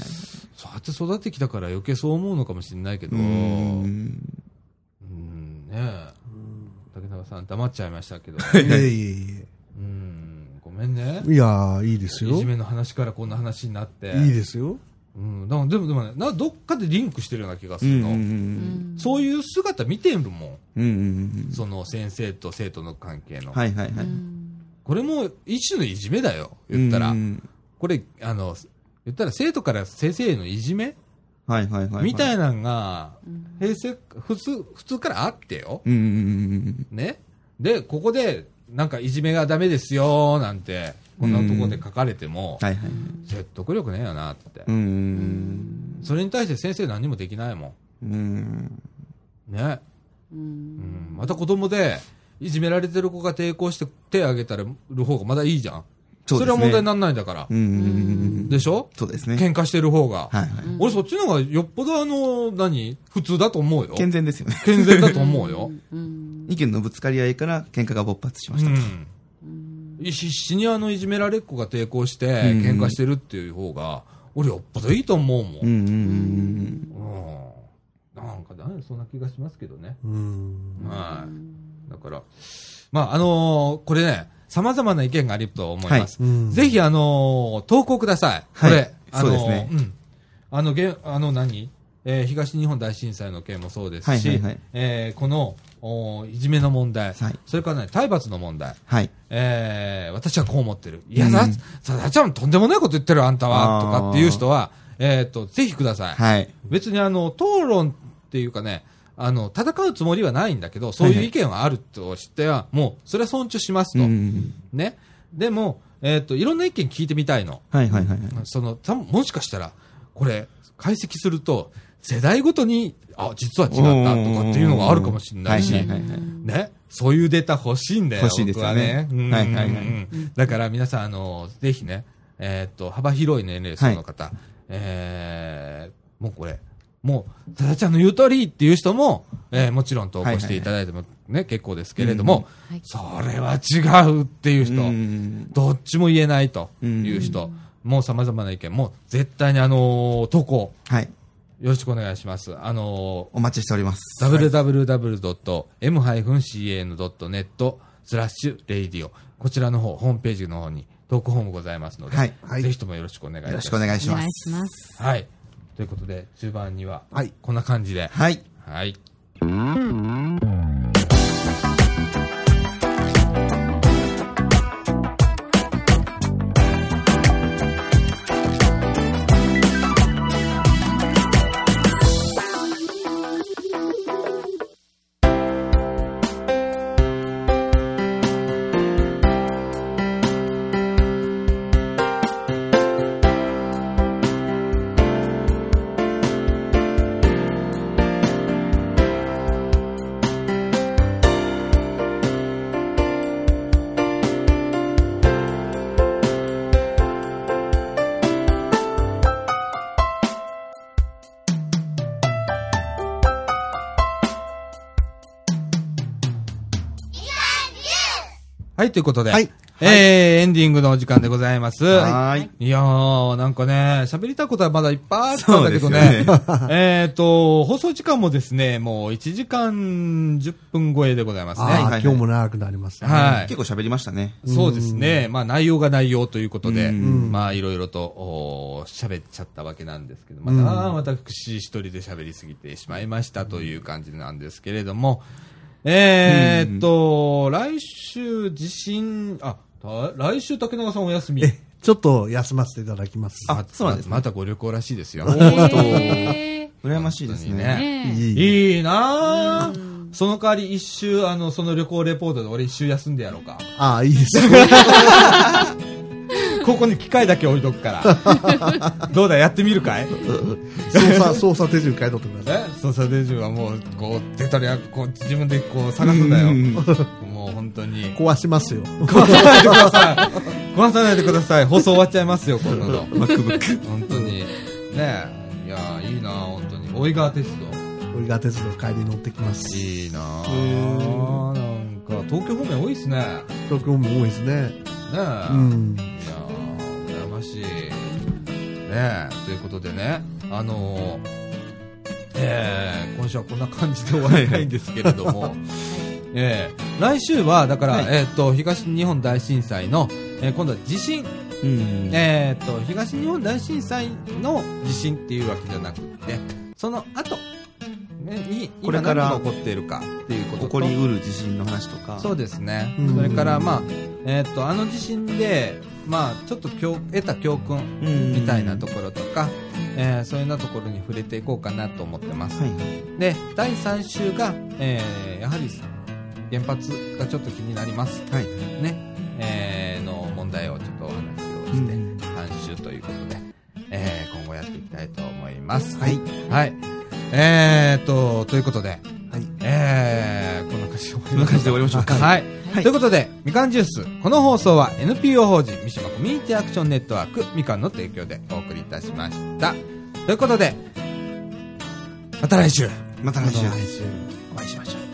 そうやって育ってきたから余計そう思うのかもしれないけど、うーうんん。ねえ。竹中さん黙っちゃいましたけど、いえいえいめんね。え。いやー、いいですよ。いじめの話からこんな話になって。いいですよ。うん、だからでもでもね、などっかでリンクしてるような気がすうんるの。うんそういう姿見てるもん。うん。うんうんその先生と生徒の関係の。はいはいはい。これも一種のいじめだよ、言ったら。うんこれ、あの、言ったら生徒から先生へのいじめはいはいはい。みたい。いなのが、平成、普通、普通からあってよ。うんうんうんね。で、ここでなんかいじめがダメですよなんて、こんなところで書かれても、はいはい。説得力ねえよなってう。ん。それに対して先生何もできないもうん。ん。ね。また子供で、いじめられてる子が抵抗して手挙げたらる方がまだいいじゃん。それは問題にならないんだから。うん。でしょ？そうですね。喧嘩してる方が。はいはい。俺そっちの方がよっぽどあの、何？普通だと思うよ。健全ですよね。健全だと思うよ。う (laughs) ん意見のぶつかり合いから喧嘩が勃発しました。うん。必死にあのいじめられっ子が抵抗してうん喧嘩してるっていう方が、俺よっぽどいいと思うもん。うんうんうんうんなんかだね、そんな気がしますけどね。うん。はい。だから、まあ、あのーこれね、様々な意見があると思います。うんぜひ、あのー投稿ください。これ。はいあのーそうですねん。あの、げあの何？えー東日本大震災の件もそうですし、はいはいはいえーこの、おいじめの問題、はいそれからね、体罰の問題、はい。えー私はこう思ってる。いや、うんさ、さだちゃんとんでもないこと言ってるあんたは、とかっていう人は、えっ、と、ぜひください。はい。別にあの、討論っていうかね、あの、戦うつもりはないんだけど、そういう意見はあるとしては、もう、それは尊重しますと。うん。ね。でも、えっ、と、いろんな意見聞いてみたいの。はいはいはいはい。その、たもしかしたら、これ、解析すると、世代ごとに、あ、実は違ったとかっていうのがあるかもしれないし、はいはいはいはいね。そういうデータ欲しいんだよ。欲しいですよね僕はね。はいはいはいだから皆さん、あの、ぜひね、えーっと、幅広い年齢層の方、えー、もうこれ、もう、ただちゃんの言う通りっていう人も、えーもちろん投稿していただいてもね、結構ですけれども、はいそれは違うっていう人、うんどっちも言えないという人、もう様々な意見、もう絶対にあのー投稿、はい。よろしくお願いします。あのお待ちしております。www.m-can.net slash radio。こちらの方、ホームページの方に投稿フォームございますので、はいはいぜひともよろしくお願いします。よろしくお願い。します。はい。ということで、中盤には、はい。こんな感じで、はい。はい。ということで、はいえー、エンディングのお時間でございます。はーい。いやー、なんかね、喋りたいことはまだいっぱいあったんだけどね。そうです (laughs) えっと、放送時間もですね、もう1時間10分超えでございますね。はいはい今日も長くなりますね。はい結構喋りましたね。そうですね。まあ内容が内容ということで、うんまあいろいろと喋っちゃったわけなんですけど、また私一人で喋りすぎてしまいましたという感じなんですけれども、えーっと、来週地震、あ、た来週竹永さんお休み。え、ちょっと休ませていただきます。あそうなんですねまたご旅行らしいですよ。え羨ましいですね。ーねいいなぁ。その代わり一周、あの、その旅行レポートで俺一周休んでやろうか。ああ、いいですよ。(laughs) ここに機械だけ置いとくから。(laughs) どうだ、やってみるかい？操作、操作手順変えとってください。え？操作手順はもう、こう、手取りは、こう、自分でこう、探すんだよ。うんもう本当に。壊しますよ。壊さないでください。壊さないでください。放送終わっちゃいますよ、こんなの。(laughs) MacBook。本当に。ねえ。いやーいいな本当に。大井川鉄道。俺が鉄道帰り乗ってきます。いいなぁ。なんか、東京方面多いっすね。ね東京も多いですね。え。うん。しい。ねえ、ということでね、あのー、えー、今週はこんな感じで終わりたいんですけれども、(laughs) えー、来週は、だから、はいえーっと、東日本大震災の、えー今度は地震、うん。えーっと、東日本大震災の地震っていうわけじゃなくて、その後、これから今何が起こっているかっていうことと起こりうる地震の話とか。そうですねうん。それから、まあ、えーっと、あの地震で、まあ、ちょっと教得た教訓うんみたいなところとか、えーそういうようなところに触れていこうかなと思ってます。はい。で、第3週が、えーやはり、原発がちょっと気になります。はい。ね。えー、の問題をちょっとお話をして、うん監修ということで、えー、今後やっていきたいと思います。はい。はい。えーと、ということで、はい。えー、こんな感じで終わりこんな感じで終わりましょうかはい。はいということで、みかんジュース。この放送は NPO 法人三島コミュニティアクションネットワークみかんの提供でお送りいたしました。ということで、また来週また来週また来週お会いしましょう。